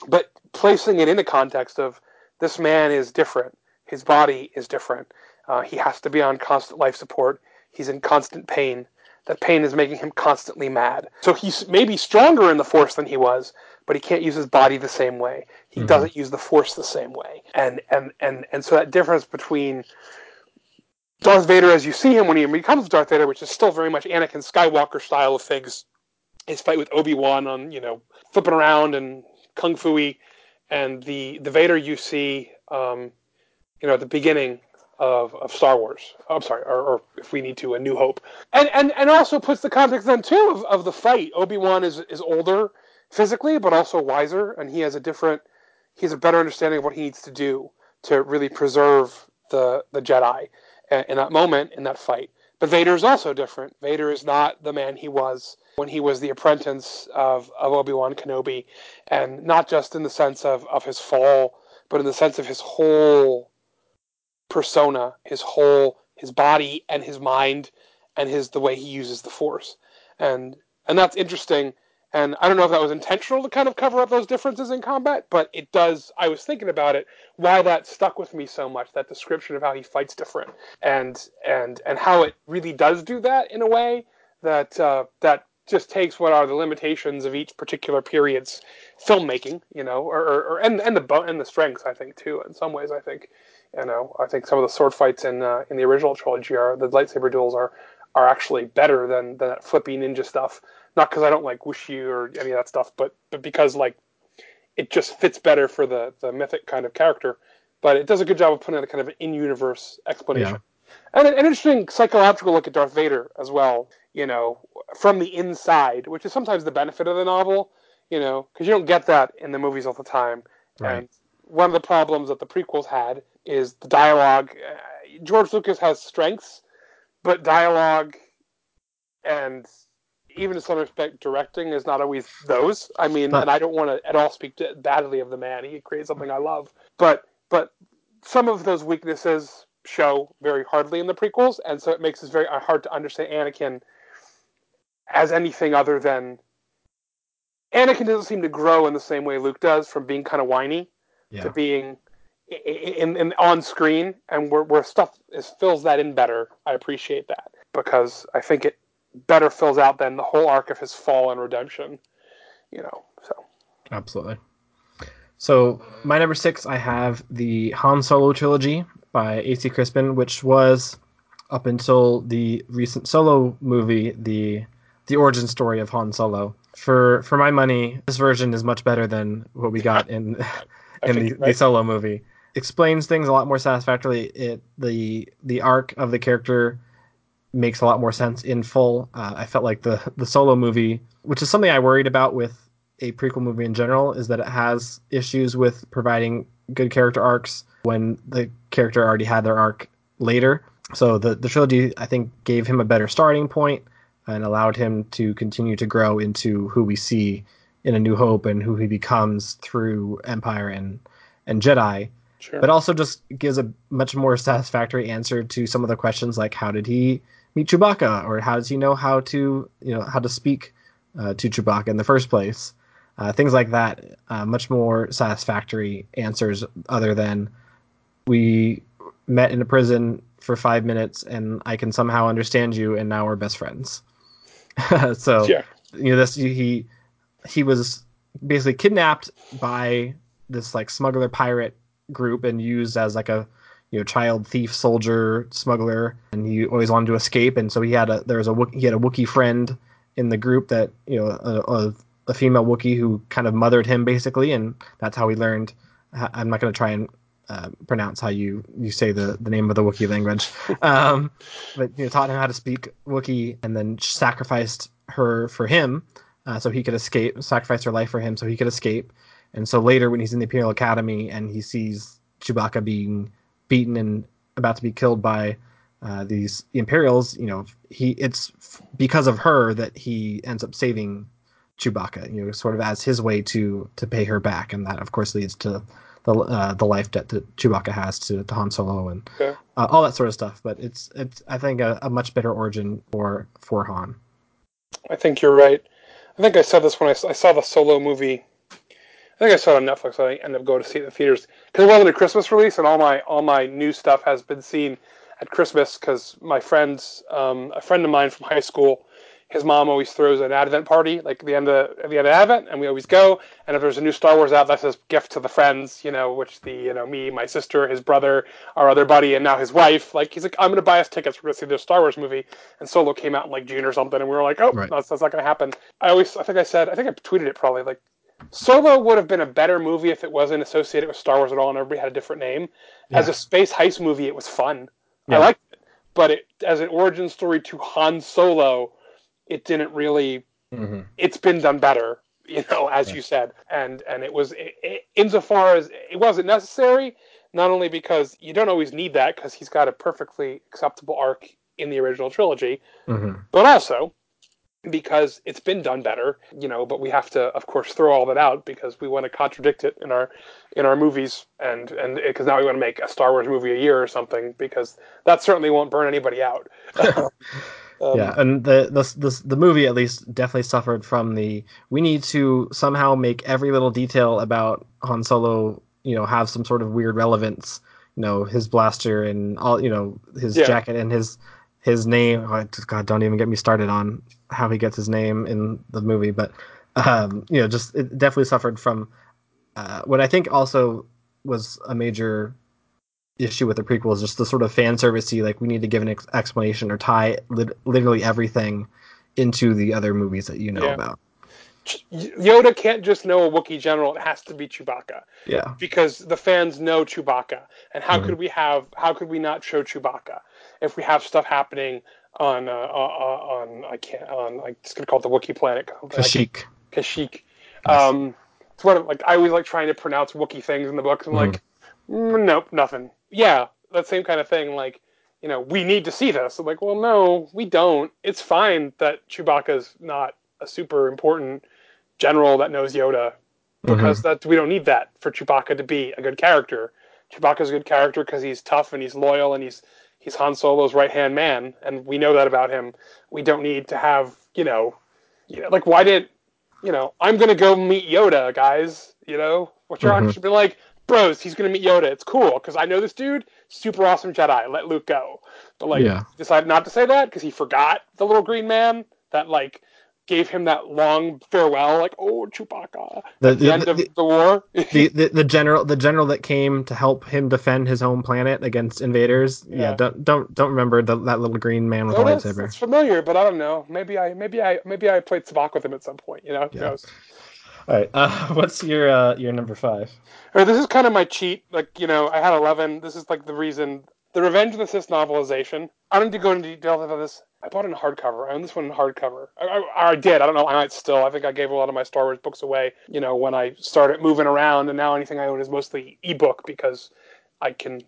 but placing it in the context of this man is different. His body is different. Uh, he has to be on constant life support. He's in constant pain. That pain is making him constantly mad. So he's maybe stronger in the force than he was, but he can't use his body the same way. He mm-hmm. doesn't use the force the same way. And and and and so that difference between Darth Vader as you see him when he becomes Darth Vader, which is still very much Anakin Skywalker style of things. His fight with Obi Wan on you know flipping around and kung fu and the the Vader you see, um, you know, at the beginning of, of Star Wars. I'm sorry, or, or, if we need to, A New Hope, and and and also puts the context then too of, of the fight. Obi Wan is is older physically, but also wiser, and he has a different, he has a better understanding of what he needs to do to really preserve the the Jedi in that moment in that fight. But Vader is also different. Vader is not the man he was when he was the apprentice of, of Obi Wan Kenobi, and not just in the sense of, of his fall, but in the sense of his whole persona, his whole his body and his mind, and his the way he uses the Force, and and that's interesting and I don't know if that was intentional to kind of cover up those differences in combat, but it does. I was thinking about it, why that stuck with me so much. That description of how he fights different, and and and how it really does do that in a way that uh, that just takes what are the limitations of each particular period's filmmaking, you know, or, or, or and and the and the strengths I think too. In some ways, I think, you know, I think some of the sword fights in uh, in the original trilogy are the lightsaber duels are are actually better than, than that flippy ninja stuff not because I don't like Wushu or any of that stuff, but but because like it just fits better for the the mythic kind of character. But it does a good job of putting out a kind of an in-universe explanation. Yeah. And an, an interesting psychological look at Darth Vader as well, you know, from the inside, which is sometimes the benefit of the novel, you know, because you don't get that in the movies all the time. Right. And one of the problems that the prequels had is the dialogue. Uh, George Lucas has strengths, but dialogue and even to some respect, directing is not always those. I mean, and I don't want to at all speak badly of the man. He creates something I love, but but some of those weaknesses show very hardly in the prequels, and so it makes it very uh, hard to understand Anakin as anything other than Anakin doesn't seem to grow in the same way Luke does, from being kind of whiny yeah. to being in, in, on screen, and where, where stuff is, fills that in better. I appreciate that because I think it better fills out than the whole arc of his fall and redemption. You know, so absolutely. So my number six, I have the Han Solo trilogy by A.C. Crispin, which was up until the recent Solo movie, the the origin story of Han Solo. For for my money, this version is much better than what we got in in the, right. the Solo movie. Explains things a lot more satisfactorily. It the the arc of the character makes a lot more sense in full. Uh, I felt like the the solo movie, which is something I worried about with a prequel movie in general, is that it has issues with providing good character arcs when the character already had their arc later. So the the trilogy I think gave him a better starting point and allowed him to continue to grow into who we see in A New Hope and who he becomes through Empire and and Jedi. Sure. But also just gives a much more satisfactory answer to some of the questions like how did he meet Chewbacca or how does he know how to you know how to speak uh, to Chewbacca in the first place? Uh, things like that, uh, much more satisfactory answers other than we met in a prison for five minutes and I can somehow understand you and now we're best friends. so yeah. you know this he he was basically kidnapped by this like smuggler pirate group and used as like a you know child thief soldier smuggler and he always wanted to escape. And so he had a there was a he had a Wookiee friend in the group that you know a, a, a female Wookiee who kind of mothered him basically. And that's how he learned I'm not going to try and uh, pronounce how you you say the the name of the Wookiee language. Um, but you know taught him how to speak Wookiee and then sacrificed her for him uh, so he could escape sacrificed her life for him so he could escape. And so later, when he's in the Imperial Academy and he sees Chewbacca being beaten and about to be killed by uh, these Imperials, you know, he it's because of her that he ends up saving Chewbacca, you know, sort of as his way to to pay her back, and that of course leads to the uh, the life debt that Chewbacca has to, to Han Solo and uh, all that sort of stuff. But it's it's I think a, a, much better origin for for Han. I think you're right. I think I said this when I, I saw the Solo movie I think I saw it on Netflix. I ended up going to see it in the theaters because it wasn't a Christmas release, and all my all my new stuff has been seen at Christmas because my friends, um, a friend of mine from high school, his mom always throws an Advent party, like the end of the end of Advent, and we always go. And if there's a new Star Wars out, that's his gift to the friends, you know, which the you know me, my sister, his brother, our other buddy, and now his wife. Like he's like, I'm gonna buy us tickets. We're gonna see the Star Wars movie. And Solo came out in like June or something, and we were like, oh, right. that's, that's not gonna happen. I always, I think I said, I think I tweeted it probably like Solo would have been a better movie if it wasn't associated with Star Wars at all and everybody had a different name. Yeah. As a space heist movie, it was fun. Yeah. I liked it, but it, as an origin story to Han Solo, it didn't really. Mm-hmm. It's been done better, you know, as yeah. you said, and and it was it, it, insofar as it wasn't necessary. Not only because you don't always need that because he's got a perfectly acceptable arc in the original trilogy, mm-hmm. but also because it's been done better, you know, but we have to, of course, throw all that out because we want to contradict it in our in our movies, and and because now we want to make a Star Wars movie a year or something because that certainly won't burn anybody out. um, yeah, and the, the the the movie at least definitely suffered from the we need to somehow make every little detail about Han Solo, you know, have some sort of weird relevance. You know, his blaster and all, you know, his yeah. jacket and his his name. Oh, God, don't even get me started on how he gets his name in the movie, but um, you know, just it definitely suffered from uh, what I think also was a major issue with the prequel is just the sort of fan servicey, like we need to give an ex- explanation or tie literally everything into the other movies that you know yeah. about. Yoda can't just know a Wookiee general; it has to be Chewbacca. Yeah. Because the fans know Chewbacca, and how mm-hmm. could we have? How could we not show Chewbacca? if we have stuff happening on uh, on I can't on I just gonna call it the Wookiee planet. Kashyyyk. Kashyyyk. Yes. Um, it's one of like I always like trying to pronounce Wookiee things in the books. I'm mm. like, nope, nothing. Yeah, that same kind of thing. Like, you know, we need to see this. I'm like, well, no, we don't. It's fine that Chewbacca's not a super important general that knows Yoda because mm-hmm. that we don't need that for Chewbacca to be a good character. Chewbacca's a good character because he's tough and he's loyal and he's he's Han Solo's right hand man, and we know that about him. We don't need to have you know, you know like why did you know I'm gonna go meet Yoda, guys. You know, what your mm-hmm. should be like, bros. He's gonna meet Yoda. It's cool because I know this dude, super awesome Jedi. Let Luke go. But like, yeah. decided not to say that because he forgot the little green man that like gave him that long farewell, like "Oh, Chewbacca." The, the, the end of the war. the, the, the general, the general that came to help him defend his home planet against invaders. Yeah, yeah don't don't don't remember the, that little green man with a lightsaber. It's familiar, but I don't know. Maybe I maybe I maybe I played Sabacc with him at some point. You know, yeah. All right, uh, what's your uh, your number five? All right, this is kind of my cheat. Like you know, I had eleven. This is like the reason the Revenge of the Sith novelization. I don't need to go into detail about this. I bought it in hardcover. I own this one in hardcover. I, I, I, did. I don't know. I might still. I think I gave a lot of my Star Wars books away. You know, when I started moving around, and now anything I own is mostly ebook because I can.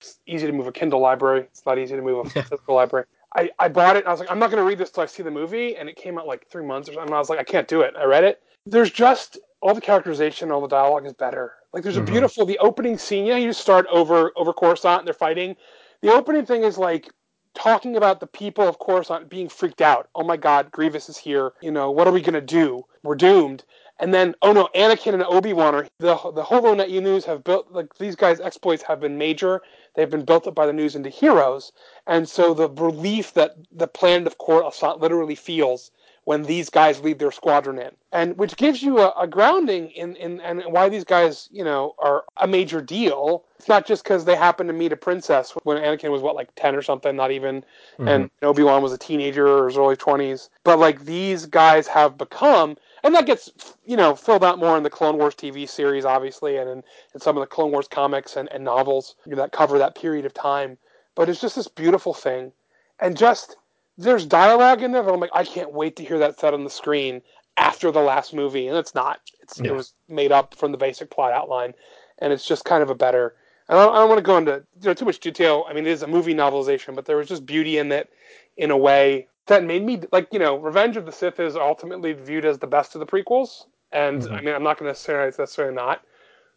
It's easy to move a Kindle library. It's not easy to move a physical library. I, I bought it. and I was like, I'm not going to read this till I see the movie, and it came out like three months or something. And I was like, I can't do it. I read it. There's just all the characterization, all the dialogue is better. Like there's a mm-hmm. beautiful the opening scene. Yeah, you just start over over Coruscant and they're fighting. The opening thing is like talking about the people of Coruscant being freaked out. Oh my God, Grievous is here. You know, what are we gonna do? We're doomed. And then, oh no, Anakin and Obi Wan are the the HoloNet news have built like these guys' exploits have been major. They've been built up by the news into heroes, and so the relief that the planet of Coruscant literally feels when these guys lead their squadron in, and which gives you a, a grounding in, in and why these guys, you know, are a major deal. It's not just because they happen to meet a princess when Anakin was what like ten or something, not even, mm-hmm. and Obi Wan was a teenager or his early twenties. But like these guys have become, and that gets you know filled out more in the Clone Wars TV series, obviously, and in, in some of the Clone Wars comics and, and novels that cover that period of time. But it's just this beautiful thing, and just there's dialogue in there that I'm like, I can't wait to hear that said on the screen after the last movie, and it's not. It's yeah. it was made up from the basic plot outline, and it's just kind of a better. I don't, I don't want to go into you know, too much detail. I mean, it is a movie novelization, but there was just beauty in it, in a way that made me like you know, Revenge of the Sith is ultimately viewed as the best of the prequels, and mm-hmm. I mean, I'm not going to say it's necessarily not,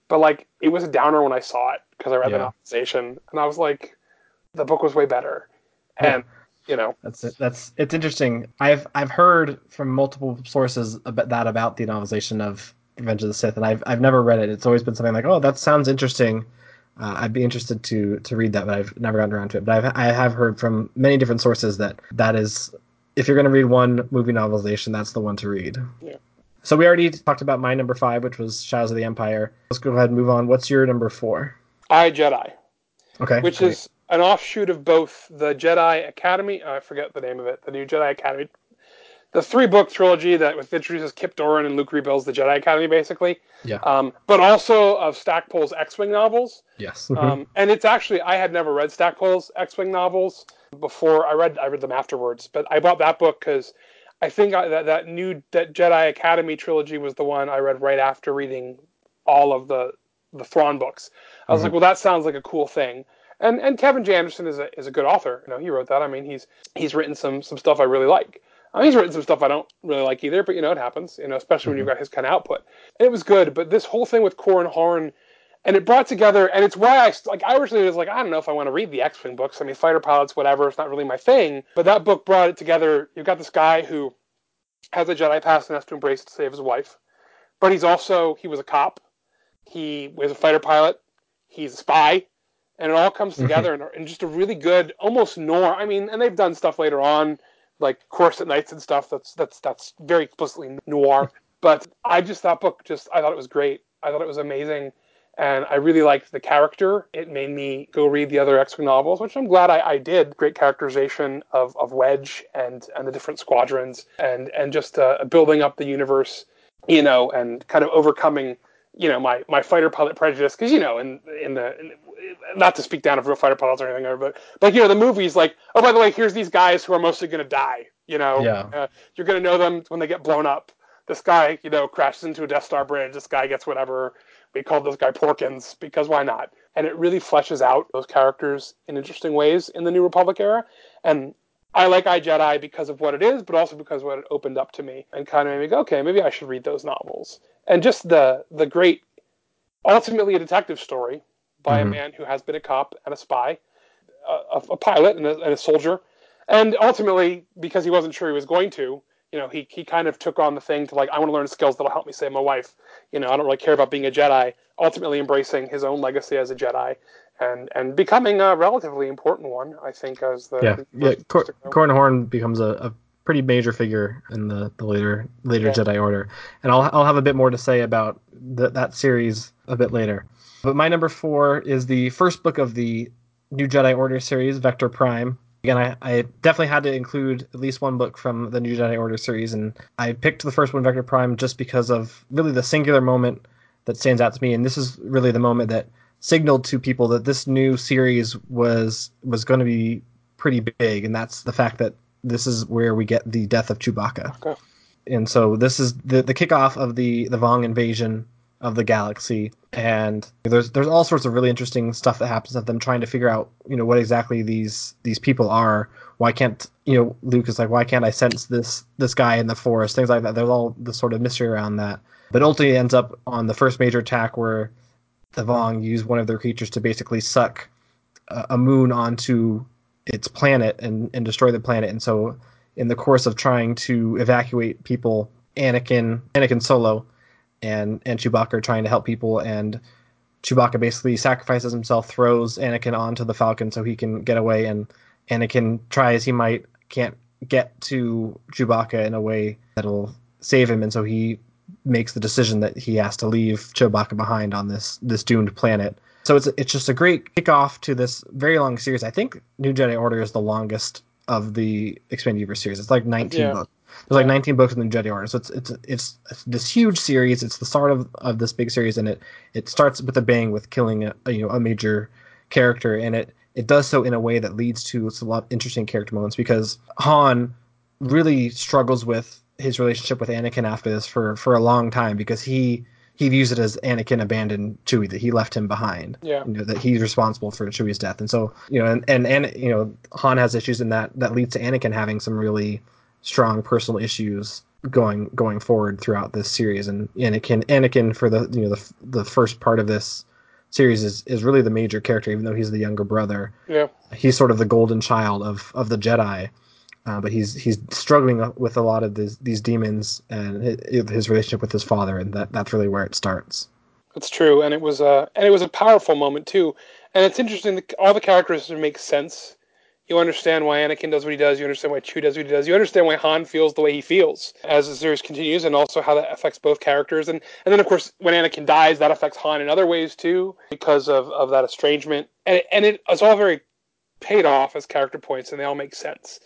but like it was a downer when I saw it because I read yeah. the novelization, and I was like, the book was way better, yeah. You know. That's it that's it's interesting. I've i've heard from multiple sources about that about the novelization of revenge of the sith and i've i've never read it. It's always been something like oh that sounds interesting. Uh, i'd be interested to to read that but i've never gotten around to it. But I've, i have heard from many different sources that that is if you're going to read one movie novelization that's the one to read. Yeah. So we already talked about my number five which was shadows of the empire. Let's go ahead and move on. What's your number four? I jedi. Okay. Which great. is an offshoot of both the Jedi Academy. Oh, I forget the name of it. The new Jedi Academy. The three book trilogy that introduces Kyp Durron and Luke rebuilds the Jedi Academy, basically. Yeah. Um, but also of Stackpole's X Wing novels. Yes. um, and it's actually I had never read Stackpole's X Wing novels before. I read I read them afterwards, but I bought that book because I think I, that that new that Jedi Academy trilogy was the one I read right after reading all of the the Thrawn books. I was mm-hmm. like, well, that sounds like a cool thing and and Kevin J Anderson is a is a good author. You know, he wrote that. I mean, he's he's written some some stuff I really like. I mean, he's written some stuff I don't really like either, but you know, it happens. You know, especially when you've mm-hmm. got his kind of output. And it was good, but this whole thing with Corran Horn, and it brought together, and it's why I like. I originally was like, I don't know if I want to read the X Wing books. I mean, fighter pilots, whatever. It's not really my thing. But that book brought it together. You've got this guy who has a Jedi past and has to embrace it to save his wife, but he's also he was a cop. He was a fighter pilot. He's a spy and it all comes mm-hmm. together in, in, just a really good, almost noir. I mean, and they've done stuff later on, like Coruscant Nights and stuff. That's that's that's very explicitly noir. But I just that book just I thought it was great. I thought it was amazing, and I really liked the character. It made me go read the other X-wing novels, which I'm glad I, I did. Great characterization of, of Wedge and and the different squadrons, and and just uh, building up the universe, you know, and kind of overcoming you know my my fighter pilot prejudice because you know in in the in, not to speak down of real fighter pilots or anything, but like you know the movies like oh by the way here's these guys who are mostly going to die. You know, yeah. uh, you're going to know them when they get blown up. This guy, you know, crashes into a Death Star bridge. This guy gets whatever. We called this guy Porkins because why not? And it really fleshes out those characters in interesting ways in the New Republic era. And I like I Jedi because of what it is, but also because what it opened up to me and kind of made me go, okay, maybe I should read those novels. And just the the great, ultimately a detective story by mm-hmm. a man who has been a cop and a spy, a, a pilot and a, and a, soldier, and ultimately because he wasn't sure he was going to, you know, he he kind of took on the thing to like I want to learn skills that'll help me save my wife. You know, I don't really care about being a Jedi. Ultimately, embracing his own legacy as a Jedi. And, and becoming a relatively important one, I think, as the yeah yeah Cor- Corran Horn becomes a, a pretty major figure in the, the later later yeah. Jedi Order, and I'll I'll have a bit more to say about the, that series a bit later. But my number four is the first book of the New Jedi Order series, Vector Prime. Again, I, I definitely had to include at least one book from the New Jedi Order series, and I picked the first one, Vector Prime, just because of really the singular moment that stands out to me, and this is really the moment that signaled to people that this new series was was going to be pretty big, and that's the fact that this is where we get the death of Chewbacca. Okay. And so this is the the kickoff of the the Vong invasion of the galaxy and there's there's all sorts of really interesting stuff that happens of them trying to figure out you know what exactly these these people are. Why can't you know luke is like why can't i sense this this guy in the forest? Things like that. There's all the sort of mystery around that. But ultimately ends up on the first major attack where the Vong use one of their creatures to basically suck a, a moon onto its planet and, and destroy the planet. And so, in the course of trying to evacuate people, Anakin, Anakin Solo, and and Chewbacca are trying to help people, and Chewbacca basically sacrifices himself, throws Anakin onto the Falcon so he can get away, and Anakin tries he might can't get to Chewbacca in a way that'll save him, and so he makes the decision that he has to leave Chewbacca behind on this this doomed planet. So it's it's just a great kickoff to this very long series. I think New Jedi Order is the longest of the expanded universe series. It's like 19 yeah. books. There's like 19 books in the Jedi Order, so it's it's it's this huge series. It's the start of, of this big series, and it it starts with a bang with killing a, you know a major character, and it it does so in a way that leads to a lot of interesting character moments because Han really struggles with his relationship with Anakin after this for for a long time because he he views it as Anakin abandoned Chewie that he left him behind. Yeah. You know, that he's responsible for Chewie's death, and so you know, and and, and you know, Han has issues in that that leads to Anakin having some really strong personal issues going going forward throughout this series, and Anakin Anakin for the you know the the first part of this series is is really the major character, even though he's the younger brother. Yeah. He's sort of the golden child of of the Jedi uh, but he's he's struggling with a lot of this, these demons and his, his, relationship with his father, and that that's really where it starts. That's true, and it was a and it was a powerful moment too. And it's interesting that all the characters make sense. You understand why Anakin does what he does. You understand why Chew does what he does. You understand why Han feels the way he feels as the series continues, and also how that affects both characters. And and then of course when Anakin dies, that affects Han in other ways too because of, of that estrangement. And it, and it, it's all very paid off as character points, and they all make sense.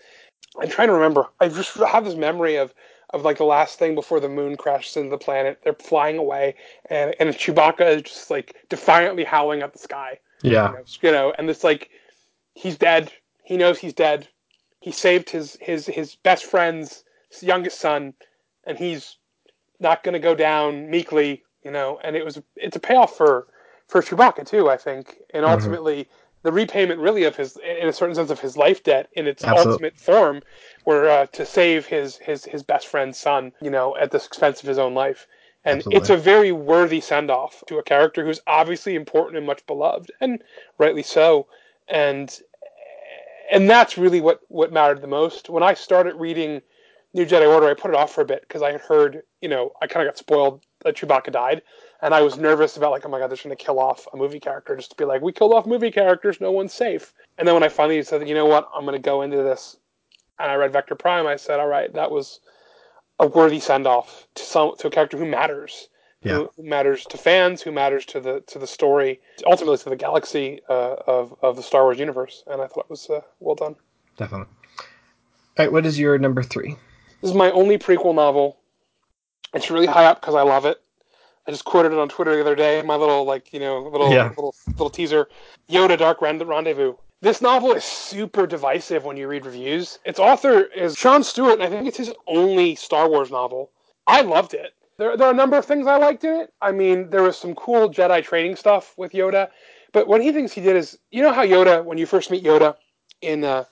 I'm trying to remember. I just have this memory of of like the last thing before the moon crashes into the planet. They're flying away, and and Chewbacca is just like defiantly howling at the sky. Yeah, you know, you know, and it's like he's dead. He knows he's dead. He saved his his his best friend's youngest son, and he's not going to go down meekly. You know, and it was it's a payoff for for Chewbacca too. I think, and mm-hmm. ultimately. Mm-hmm the repayment really of his in a certain sense of his life debt in its Absolutely. ultimate form were uh, to save his his his best friend's son you know at the expense of his own life and Absolutely. it's a very worthy send off to a character who's obviously important and much beloved and rightly so and and that's really what what mattered the most. When i started reading new jedi order i put it off for a bit because i had heard you know i kind of got spoiled that chewbacca died and I was nervous about like, oh my god, they're going to kill off a movie character just to be like, we killed off movie characters, no one's safe. And then when I finally said, you know what, I'm going to go into this, and I read Vector Prime, I said, all right, that was a worthy send off to some to a character who matters, yeah. who, matters to fans, who matters to the to the story, ultimately to the galaxy uh, of of the Star Wars universe. And I thought it was uh, well done. Definitely. All right, what is your number three? This is my only prequel novel. It's really high up because I love it. I just quoted it on Twitter the other day. My little like you know little yeah. little little teaser. Yoda Dark Rendezvous. This novel is super divisive when you read reviews. Its author is Sean Stewart, and I think it's his only Star Wars novel. I loved it. There, there are a number of things I liked in it. I mean, there was some cool Jedi training stuff with Yoda, but one of the things he did is, you know how Yoda, when you first meet Yoda in uh,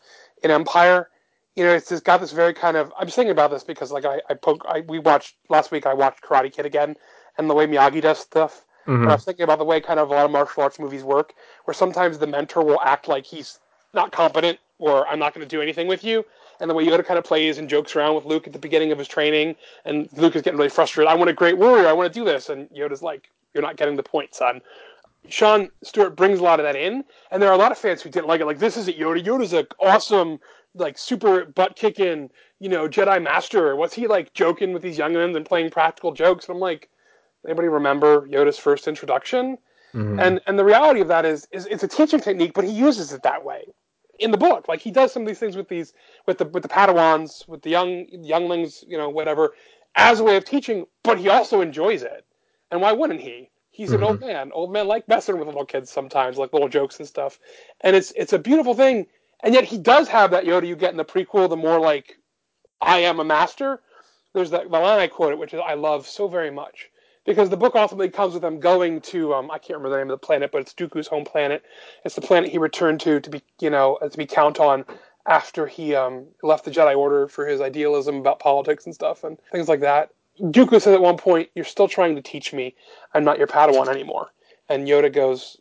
in Empire, you know, it's just got this very kind of. I'm just thinking about this because, like, I, I poke. I, we watched last week. I watched Karate Kid again, and the way Miyagi does stuff. Mm-hmm. I was thinking about the way kind of a lot of martial arts movies work, where sometimes the mentor will act like he's not competent or I'm not going to do anything with you. And the way Yoda kind of plays and jokes around with Luke at the beginning of his training, and Luke is getting really frustrated. I want a great warrior. I want to do this, and Yoda's like, "You're not getting the point, son." Sean Stewart brings a lot of that in, and there are a lot of fans who didn't like it. Like, this isn't Yoda. Yoda's an awesome, like, super butt kicking, you know, Jedi master. What's he like joking with these young men and playing practical jokes? And I'm like, Anybody remember Yoda's first introduction? Mm-hmm. And and the reality of that is, is it's a teaching technique, but he uses it that way in the book. Like he does some of these things with these with the with the Padawans, with the young younglings, you know, whatever, as a way of teaching. But he also enjoys it, and why wouldn't he? He's mm-hmm. an old man. Old men like messing with little kids sometimes, like little jokes and stuff. And it's it's a beautiful thing. And yet he does have that Yoda you get in the prequel, the more like I am a master. There's that the line I quoted, which is I love so very much because the book ultimately comes with them going to um, I can't remember the name of the planet, but it's Dooku's home planet. It's the planet he returned to to be you know to be count on after he um, left the Jedi Order for his idealism about politics and stuff and things like that. Dooku says at one point, "You're still trying to teach me. I'm not your Padawan anymore." And Yoda goes,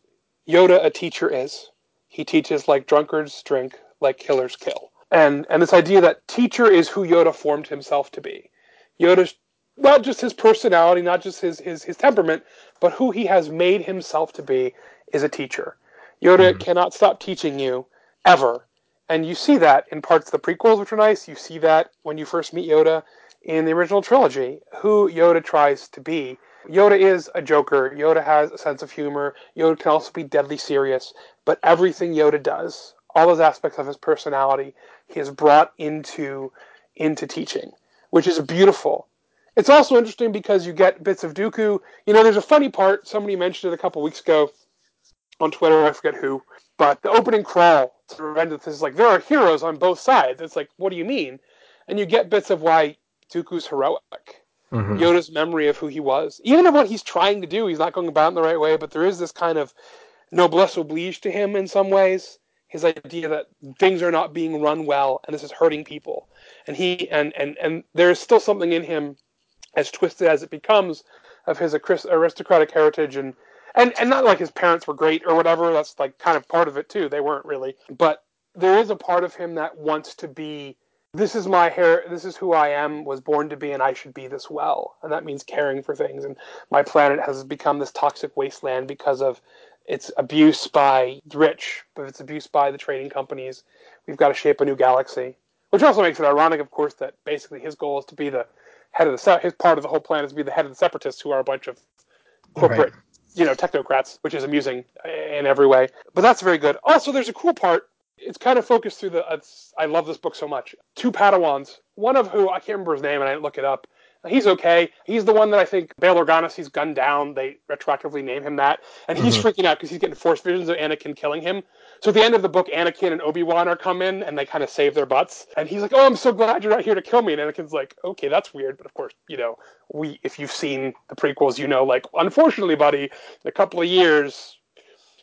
"Yoda, a teacher is. He teaches like drunkards drink, like killers kill." And and this idea that teacher is who Yoda formed himself to be. Yoda's not just his personality, not just his his his temperament, but who he has made himself to be is a teacher. Yoda mm-hmm. cannot stop teaching you ever. And you see that in parts of the prequels, which are nice. You see that when you first meet Yoda in the original trilogy, who Yoda tries to be. Yoda is a joker. Yoda has a sense of humor. Yoda can also be deadly serious. But everything Yoda does, all those aspects of his personality, he has brought into into teaching, which is beautiful. It's also interesting because you get bits of Dooku. You know, there's a funny part. Somebody mentioned it a couple weeks ago on Twitter. I forget who, but the opening crawl to Revenge of the is like there are heroes on both sides. It's like, what do you mean? And you get bits of why Dooku's heroic. Mm-hmm. Yoda's memory of who he was. Even of what he's trying to do, he's not going about in the right way, but there is this kind of noblesse oblige to him in some ways. His idea that things are not being run well and this is hurting people. And he and and and there's still something in him as twisted as it becomes of his aristocratic heritage and and and not like his parents were great or whatever. That's like kind of part of it too. They weren't really, but there is a part of him that wants to be this is my hair this is who i am was born to be and i should be this well and that means caring for things and my planet has become this toxic wasteland because of its abuse by the rich but it's abuse by the trading companies we've got to shape a new galaxy which also makes it ironic of course that basically his goal is to be the head of the his part of the whole plan is to be the head of the separatists who are a bunch of corporate right. you know technocrats which is amusing in every way but that's very good also there's a cool part it's kind of focused through the. I love this book so much. Two Padawans, one of who I can't remember his name, and I didn't look it up. He's okay. He's the one that I think Bail Organa sees gunned down. They retroactively name him that, and he's mm-hmm. freaking out because he's getting force visions of Anakin killing him. So at the end of the book, Anakin and Obi Wan are come in, and they kind of save their butts. And he's like, "Oh, I'm so glad you're not here to kill me." And Anakin's like, "Okay, that's weird, but of course, you know, we if you've seen the prequels, you know, like, unfortunately, buddy, in a couple of years."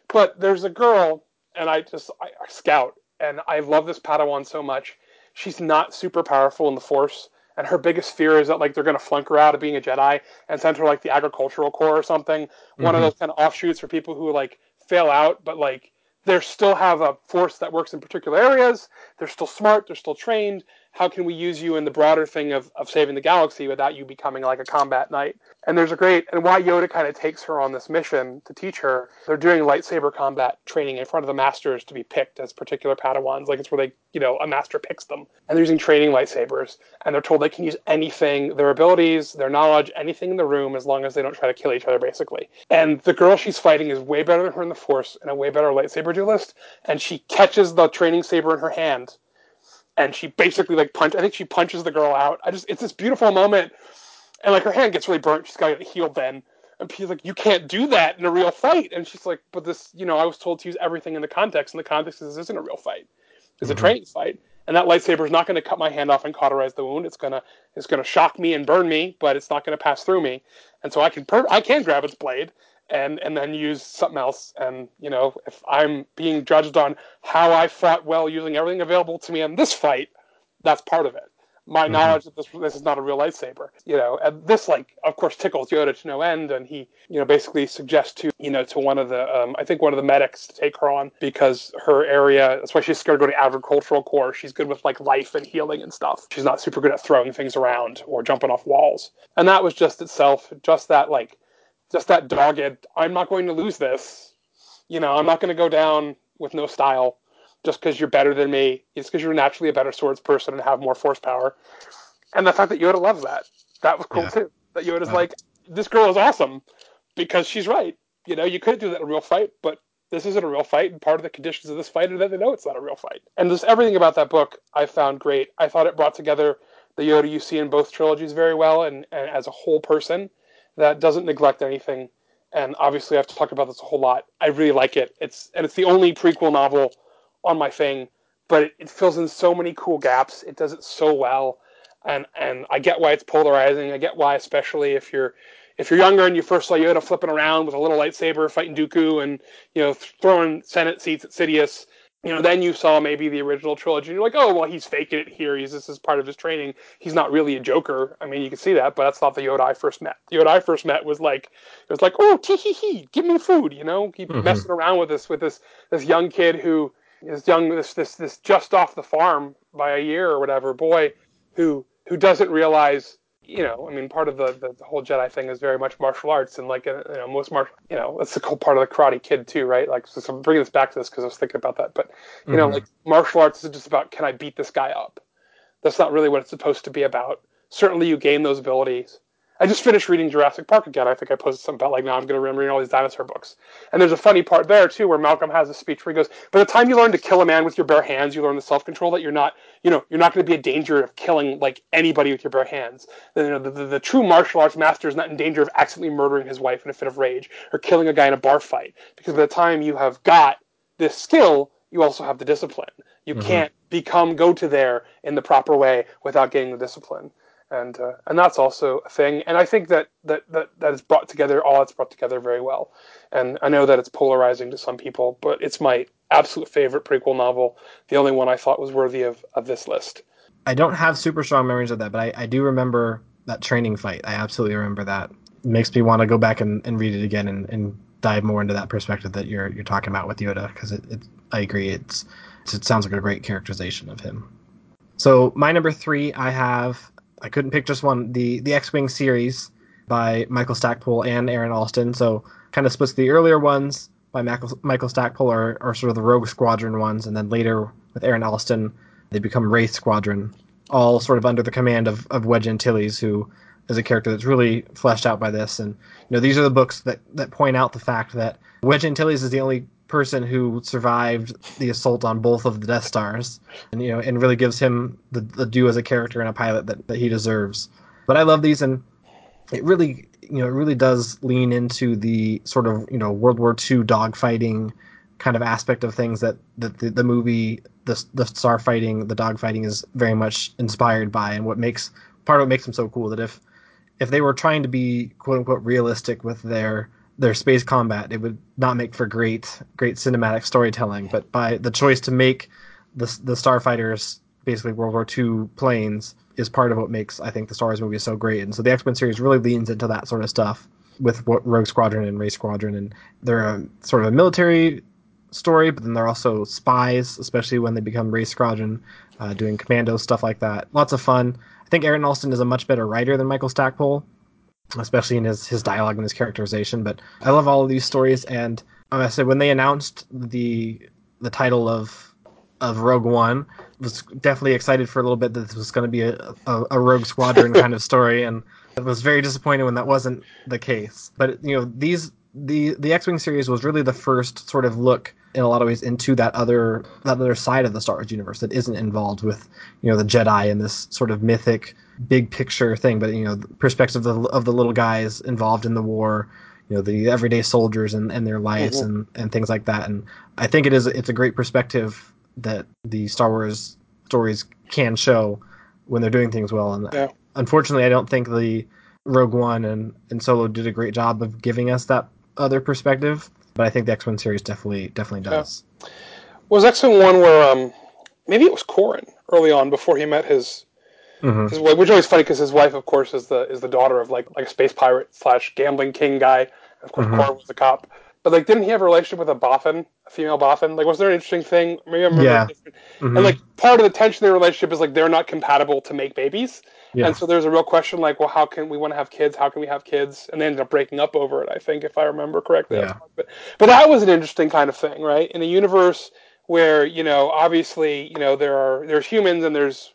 But there's a girl, and I just I, I scout and I love this Padawan so much. She's not super powerful in the Force, and her biggest fear is that like they're going to flunk her out of being a Jedi and send her like the agricultural corps or something. Mm-hmm. One of mm-hmm. those kind of offshoots for people who like fail out, but like they still have a force that works in particular areas. They're still smart. They're still trained how can we use you in the broader thing of, of saving the galaxy without you becoming like a combat knight? And there's a great, and why Yoda kind of takes her on this mission to teach her. They're doing lightsaber combat training in front of the masters to be picked as particular Padawans. Like it's where they, you know, a master picks them. And they're using training lightsabers. And they're told they can use anything, their abilities, their knowledge, anything in the room as long as they don't try to kill each other, basically. And the girl she's fighting is way better than her in the Force and a way better lightsaber duelist. And she catches the training saber in her hand and she basically like punch. I think she punches the girl out. I just it's this beautiful moment, and like her hand gets really burnt. She's got to healed then. And she's like, you can't do that in a real fight. And she's like, but this, you know, I was told to use everything in the context, and the context is this isn't a real fight. It's mm-hmm. a training fight. And that lightsaber is not going to cut my hand off and cauterize the wound. It's gonna it's gonna shock me and burn me, but it's not going to pass through me. And so I can per- I can grab its blade and and then use something else. And you know, if I'm being judged on how I fought well using everything available to me in this fight, that's part of it. My mm-hmm. knowledge that this this is not a real lightsaber, you know, and this like of course tickles Yoda to no end, and he you know basically suggests to you know to one of the um, I think one of the medics to take her on because her area that's why she's scared to go to agricultural corps. She's good with like life and healing and stuff. She's not super good at throwing things around or jumping off walls, and that was just itself just that like just that dogged, I'm not going to lose this. You know, I'm not going to go down with no style just because you're better than me. It's because you're naturally a better swords person and have more force power. And the fact that Yoda loves that, that was cool yeah. too. That Yoda's uh, like, this girl is awesome because she's right. You know, you could do that in a real fight, but this isn't a real fight, and part of the conditions of this fight are that they know it's not a real fight. And just everything about that book I found great. I thought it brought together the Yoda you see in both trilogies very well, and, and as a whole person, that doesn't neglect anything. And obviously, I have to talk about this a whole lot. I really like it. It's and it's the only prequel novel on my thing, but it, it fills in so many cool gaps. It does it so well, and and I get why it's polarizing. I get why, especially if you're if you're younger and you first saw Yoda flipping around with a little lightsaber fighting Dooku and you know throwing Senate seats at Sidious, you know, then you saw maybe the original trilogy, and you're like, oh, well, he's faking it here. He's this is part of his training. He's not really a Joker. I mean, you can see that, but that's not the Yoda I first met. The Yoda I first met was like, it was like, oh, tee hee hee, give me food, you know, keep mm-hmm. messing around with this with this this young kid who is young, this this this just off the farm by a year or whatever boy, who who doesn't realize you know, I mean, part of the, the, the, whole Jedi thing is very much martial arts, and like, uh, you know, most martial, you know, that's the cool part of the Karate Kid too, right? Like, so, so I'm bringing this back to this because I was thinking about that, but you mm-hmm. know, like martial arts is just about can I beat this guy up? That's not really what it's supposed to be about. Certainly, you gain those abilities I just finished reading Jurassic Park again. I think I posted something about like now I'm going to remember all these dinosaur books. And there's a funny part there too where Malcolm has a speech where he goes, "By the time you learn to kill a man with your bare hands, you learn the self control that you're not, you know, you're not going to be in danger of killing like anybody with your bare hands. The, you know, the, the, the true martial arts master is not in danger of accidentally murdering his wife in a fit of rage or killing a guy in a bar fight because by the time you have got this skill, you also have the discipline. You mm-hmm. can't become go to there in the proper way without getting the discipline and uh, and that's also a thing. And I think that that that that is brought together. All that's brought together very well. And I know that it's polarizing to some people, but it's my absolute favorite prequel novel. The only one I thought was worthy of of this list. I don't have super strong memories of that, but I, I do remember that training fight. I absolutely remember that. It makes me want to go back and, and read it again and, and dive more into that perspective that you're you're talking about with Yoda because it, it I agree it's, it sounds like a great characterization of him. So my number three, I have I couldn't pick just one. The the X Wing series by Michael Stackpole and Aaron Allston. So kind of splits the earlier ones by Michael, Michael Stackpole are, are sort of the Rogue Squadron ones, and then later with Aaron Allston, they become Wraith Squadron, all sort of under the command of, of Wedge Antilles, who is a character that's really fleshed out by this. And you know, these are the books that, that point out the fact that Wedge Antilles is the only person who survived the assault on both of the Death Stars, and you know, and really gives him the, the due as a character and a pilot that, that he deserves. But I love these, and it really, you know, it really does lean into the sort of you know World War II dogfighting kind of aspect of things that, that the, the movie, the the star fighting, the dogfighting is very much inspired by, and what makes part of what makes them so cool. That if if they were trying to be quote unquote realistic with their their space combat, it would not make for great great cinematic storytelling. But by the choice to make the the starfighters basically World War II planes is part of what makes I think the Star Wars movie so great. And so the X Wing series really leans into that sort of stuff with Rogue Squadron and Wraith Squadron, and they're a, sort of a military story, but then they're also spies, especially when they become Wraith Squadron, uh, doing commando stuff like that. Lots of fun. I think Aaron Allston is a much better writer than Michael Stackpole, especially in his his dialogue and his characterization. But I love all of these stories, and I said when they announced the the title of of Rogue One, was definitely excited for a little bit that this was going to be a, a, a Rogue Squadron kind of story, and it was very disappointed when that wasn't the case. But you know these the the X Wing series was really the first sort of look in a lot of ways into that other that other side of the Star Wars universe that isn't involved with you know the Jedi and this sort of mythic big picture thing, but you know, the perspective of the, of the little guys involved in the war, you know, the everyday soldiers and, and their lives mm-hmm. and, and things like that. And I think it is it's a great perspective that the Star Wars stories can show when they're doing things well. And yeah. unfortunately, I don't think the Rogue One and, and Solo did a great job of giving us that other perspective. But I think the X Wing series definitely definitely does. Yeah. Was X Wing one where um maybe it was Corran early on before he met his Mm-hmm. Which is always funny because his wife, of course, is the is the daughter of like like a space pirate slash gambling king guy. Of course, mm-hmm. was a cop. But like, didn't he have a relationship with a Bothan, a female Bothan? Like, was there an interesting thing? Maybe I remember. Yeah. Mm-hmm. And like, part of the tension in their relationship is like they're not compatible to make babies. Yeah. And so there's a real question like, well, how can we want to have kids? How can we have kids? And they ended up breaking up over it. I think, if I remember correctly. Yeah. But, but that was an interesting kind of thing, right? In a universe where you know, obviously, you know, there are there's humans and there's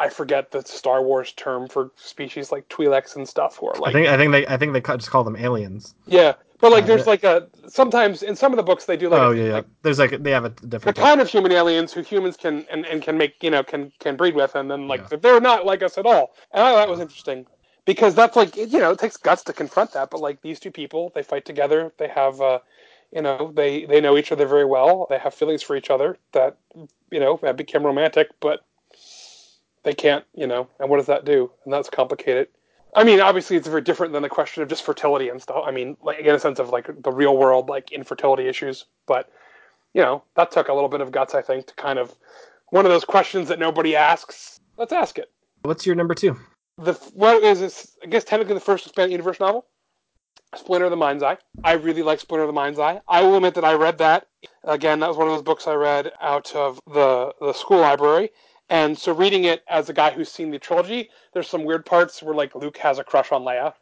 I forget the Star Wars term for species like Twi'leks and stuff. Or like I think I think they I think they just call them aliens. Yeah, but like uh, there's like a sometimes in some of the books they do like oh yeah, like, there's like they have a different a kind of human aliens who humans can and, and can make you know can can breed with and then like yeah. they're not like us at all and I, thought that was interesting because that's like you know it takes guts to confront that but like these two people they fight together they have uh you know they they know each other very well they have feelings for each other that you know have become romantic but they can't, you know, and what does that do? And that's complicated. I mean, obviously, it's very different than the question of just fertility and stuff. I mean, like in a sense of like the real world, like infertility issues. But you know, that took a little bit of guts, I think, to kind of one of those questions that nobody asks. Let's ask it. What's your number two? The what is this? I guess technically the first expanded universe novel, Splinter of the Mind's Eye. I really like Splinter of the Mind's Eye. I will admit that I read that again. That was one of those books I read out of the the school library. And so reading it as a guy who's seen the trilogy, there's some weird parts where like Luke has a crush on Leia,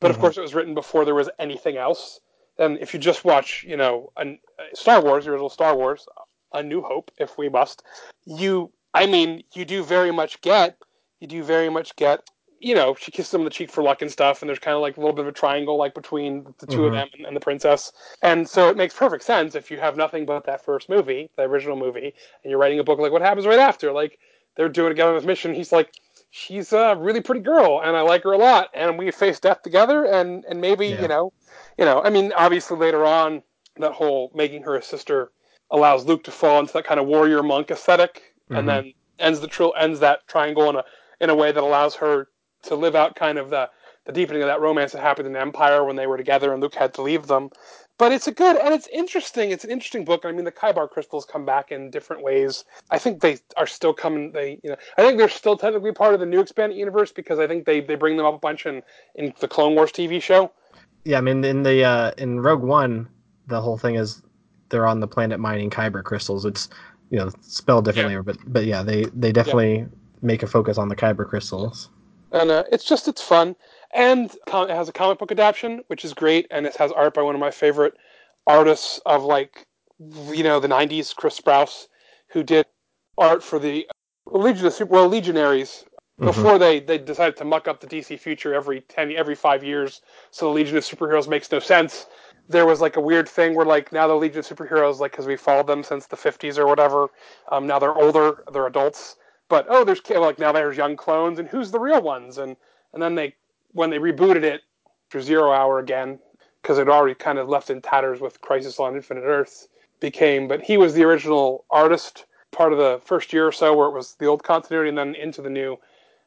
but mm-hmm. of course it was written before there was anything else. And if you just watch, you know, a, Star Wars, the original Star Wars, A New Hope, if we must, you, I mean, you do very much get, you do very much get, you know, she kisses him on the cheek for luck and stuff, and there's kind of like a little bit of a triangle like between the 2 mm-hmm. of them and, and the princess, and so it makes perfect sense if you have nothing but that first movie, the original movie, and you're writing a book like what happens right after, like they're doing together on this mission. He's like, she's a really pretty girl, and I like her a lot, and we face death together, and and maybe yeah. you know, you know, I mean, obviously later on, that whole making her a sister allows Luke to fall into that kind of warrior monk esthetic mm-hmm. and then ends the tri- ends that triangle in a in a way that allows her to live out kind of the the deepening of that romance that happened in Empire when they were together and Luke had to leave them. But it's a good and it's interesting. It's an interesting book. I mean, the Kyber crystals come back in different ways. I think they are still coming. They, you know, I think they're still technically part of the new expanded universe because I think they, they bring them up a bunch in in the Clone Wars TV show yeah, I mean in the uh, in Rogue One, the whole thing is they're on the planet mining kyber crystals. It's you know spelled differently, yeah. but but yeah, they they definitely yeah. make a focus on the kyber crystals. And uh, it's just it's fun, and it has a comic book adaptation, which is great, and it has art by one of my favorite artists of like you know the '90s, Chris Sprouse, who did art for the Legion of Super well Legionaries Mm-hmm. Before they, they decided to muck up the DC future every ten every five years, so the Legion of Superheroes makes no sense. There was like a weird thing where like now the Legion of Superheroes like because we followed them since the fifties or whatever. Um, now they're older, they're adults, but oh, there's like now there's young clones, and who's the real ones? And and then they when they rebooted it for Zero Hour again because it already kind of left in tatters with Crisis on Infinite Earths became. But he was the original artist part of the first year or so where it was the old continuity and then into the new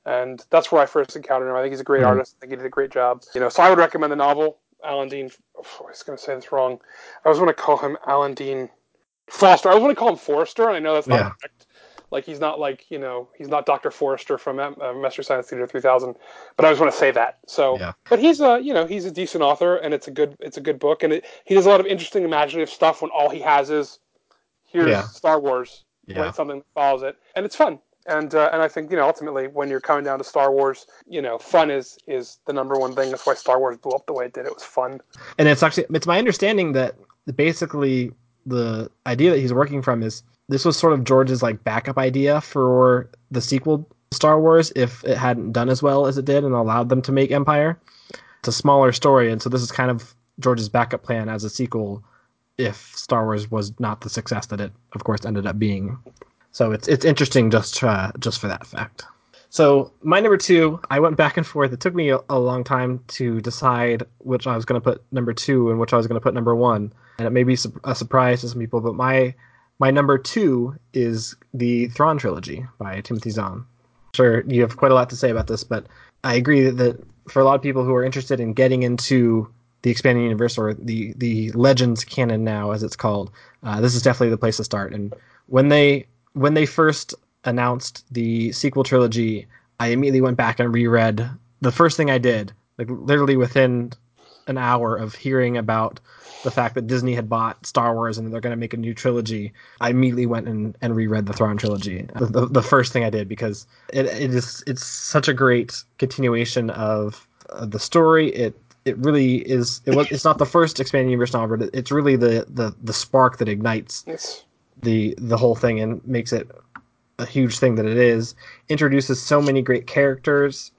and that's where I first encountered him. I think he's a great mm-hmm. artist. I think he did a great job. You know, so I would recommend the novel. Alan Dean. Oh, I was going to say this wrong. I was going to call him Alan Dean Foster. I was going to call him Forrester, and I know that's not yeah. correct. Like he's not like you know he's not Doctor Forrester from uh, Mystery Science Theater 3000, but I just want to say that. So, yeah. but he's a you know he's a decent author, and it's a good it's a good book, and it, he does a lot of interesting imaginative stuff when all he has is here's yeah. Star Wars, yeah. Something that follows it, and it's fun and uh, and I think you know ultimately when you're coming down to Star Wars, you know, fun is is the number one thing. That's why Star Wars blew up the way it did. It was fun. And it's actually it's my understanding that basically the idea that he's working from is this was sort of George's like backup idea for the sequel Star Wars if it hadn't done as well as it did and allowed them to make Empire. It's a smaller story, and so this is kind of George's backup plan as a sequel if Star Wars was not the success that it, of course, ended up being. So it's it's interesting just uh, just for that fact. So my number two, I went back and forth. It took me a, a long time to decide which I was going to put number two and which I was going to put number one, and it may be a surprise to some people. But my my number two is the Thrawn trilogy by Timothy Zahn. Sure, you have quite a lot to say about this, but I agree that for a lot of people who are interested in getting into the expanding universe or the the Legends canon now, as it's called, uh, this is definitely the place to start. And when they when they first announced the sequel trilogy, I immediately went back and reread the first thing I did, like literally within an hour of hearing about the fact that Disney had bought Star Wars and they're going to make a new trilogy, I immediately went and, and reread the Thrawn trilogy. The, the, the, first thing I did because it, it is it's such a great continuation of, of the story. It it really is. It was. It's not the first expanding universe novel, but it's really the the the spark that ignites yes the the whole thing and makes it a huge thing that it is. Introduces so many great characters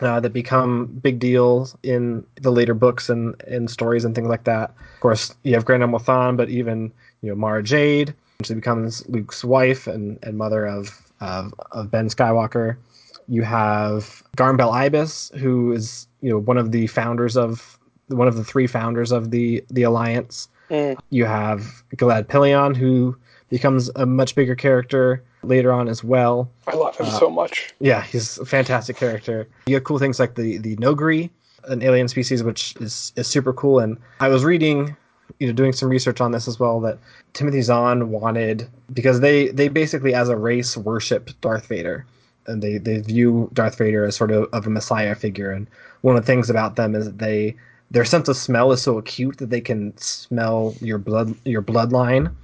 uh, that become big deals in the later books and, and stories and things like that. Of course, you have Grand Admiral Thrawn, but even you know Mara Jade. She becomes Luke's wife and, and mother of, of of Ben Skywalker. You have Garm Bel Iblis, who is you know one of the founders of one of the three founders of the the Alliance. Mm. You have Gilad Pellaeon, who becomes a much bigger character later on as well. I love him uh, so much. Yeah, he's a fantastic character. You have cool things like the the Noghri, an alien species, which is is super cool. And I was reading you know doing some research on this as well that Timothy Zahn wanted because they they basically as a race worship Darth Vader and they they view Darth Vader as sort of, of a messiah figure and one of the things about them is that they their sense of smell is so acute that they can smell your blood your bloodline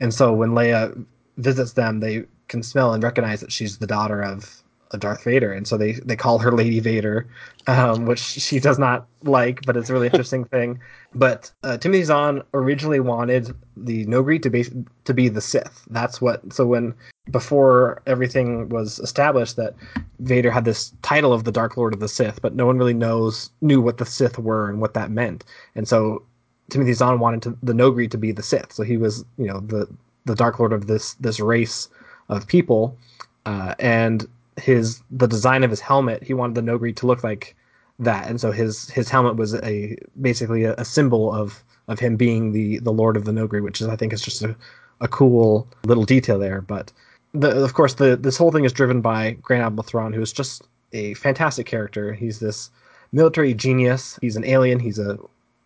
and so when Leia visits them they can smell and recognize that she's the daughter of a Darth Vader, and so they they call her Lady Vader, um, which she does not like, but it's a really interesting thing. But uh, Timothy Zahn originally wanted the Noghri to be to be the Sith. That's what. So when before everything was established that Vader had this title of the Dark Lord of the Sith, but no one really knows knew what the Sith were and what that meant, and so Timothy Zahn wanted to, the Noghri to be the Sith. So he was you know the the Dark Lord of this this race of people, uh, and his the design of his helmet, he wanted the Noghri to look like that, and so his his helmet was a basically a, a, symbol of of him being the the Lord of the Noghri, which is I think is just a, a cool little detail there. But the, of course, the this whole thing is driven by Grand Admiral Thrawn, who is just a fantastic character. He's this military genius. He's an alien. He's a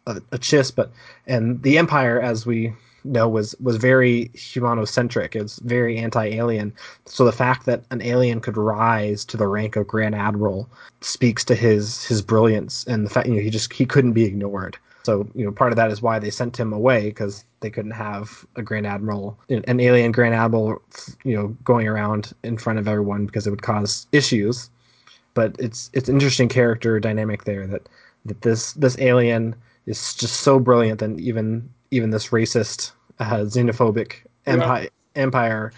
a, a chiss, but and the Empire, as we know was was very humanocentric. It's very anti-alien. So the fact that an alien could rise to the rank of Grand Admiral speaks to his his brilliance and the fact you know he just he couldn't be ignored. So you know part of that is why they sent him away because they couldn't have a Grand Admiral, an alien Grand Admiral, you know, going around in front of everyone because it would cause issues. But it's it's interesting character dynamic there that that this this alien is just so brilliant and even even this racist, uh, xenophobic empire, yeah. empire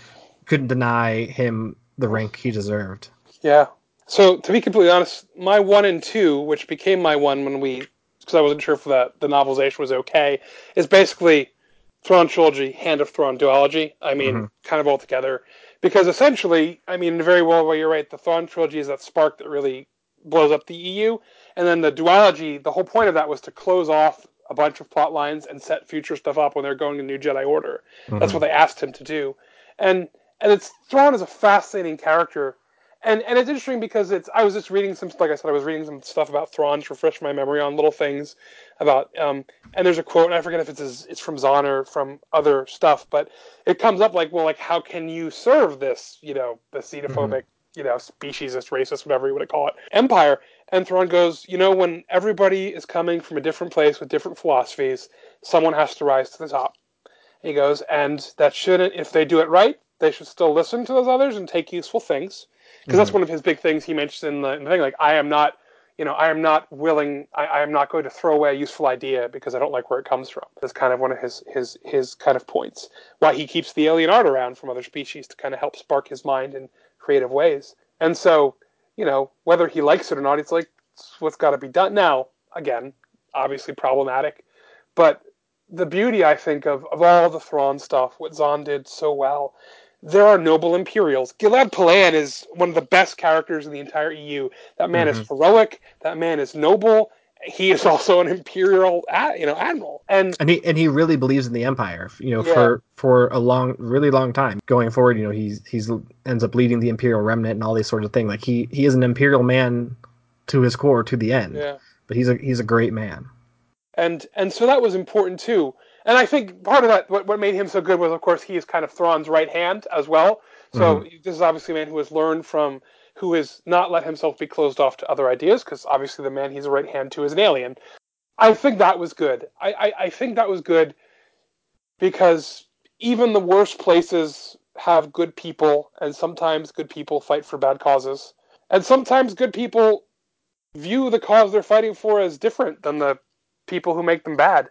couldn't deny him the rank he deserved. Yeah. So to be completely honest, my one and two, which became my one when we, because I wasn't sure if that the novelization was okay, is basically Thrawn trilogy, Hand of Thrawn duology. I mean, mm-hmm. kind of all together, because essentially, I mean, very well, well, you're right. The Thrawn trilogy is that spark that really blows up the EU, and then the duology. The whole point of that was to close off a bunch of plot lines and set future stuff up when they're going to New Jedi Order. Mm-hmm. That's what they asked him to do, and and it's Thrawn is a fascinating character, and and it's interesting because it's I was just reading some like I said I was reading some stuff about Thrawn to refresh my memory on little things about um and there's a quote and I forget if it's it's from Zahn or from other stuff, but it comes up like well like how can you serve this you know the xenophobic mm-hmm. you know speciesist racist whatever you want to call it empire and Thrawn goes, you know, when everybody is coming from a different place with different philosophies, someone has to rise to the top. He goes, and that shouldn't, if they do it right, they should still listen to those others and take useful things. Because mm-hmm. that's one of his big things he mentions in the, in the, thing. Like, I am not, you know, I am not willing, I, I, am not going to throw away a useful idea because I don't like where it comes from. That's kind of one of his, his, his kind of points. Why he keeps the alien art around from other species to kind of help spark his mind in creative ways. And so, you know, whether he likes it or not, it's like it's what's got to be done. Now, again, obviously problematic, but the beauty I think of of all the Thrawn stuff, what Zahn did so well. There are noble Imperials. Gilad Pellaeon is one of the best characters in the entire EU. That man mm-hmm. is heroic. That man is noble he is also an imperial you know admiral. And and he and he really believes in the empire you know yeah. for for a long really long time. Going forward you know he's he's ends up leading the imperial remnant and all these sorts of things. Like he he is an imperial man to his core to the end. Yeah. But he's a he's a great man. And and so that was important too. And i think part of that what, what made him so good was of course he is kind of Thrawn's right hand as well. So mm-hmm. this is obviously a man who has learned from who has not let himself be closed off to other ideas, because obviously the man he's a right hand to is an alien. I think that was good. I, I, I think that was good because even the worst places have good people, and sometimes good people fight for bad causes. And sometimes good people view the cause they're fighting for as different than the people who make them bad.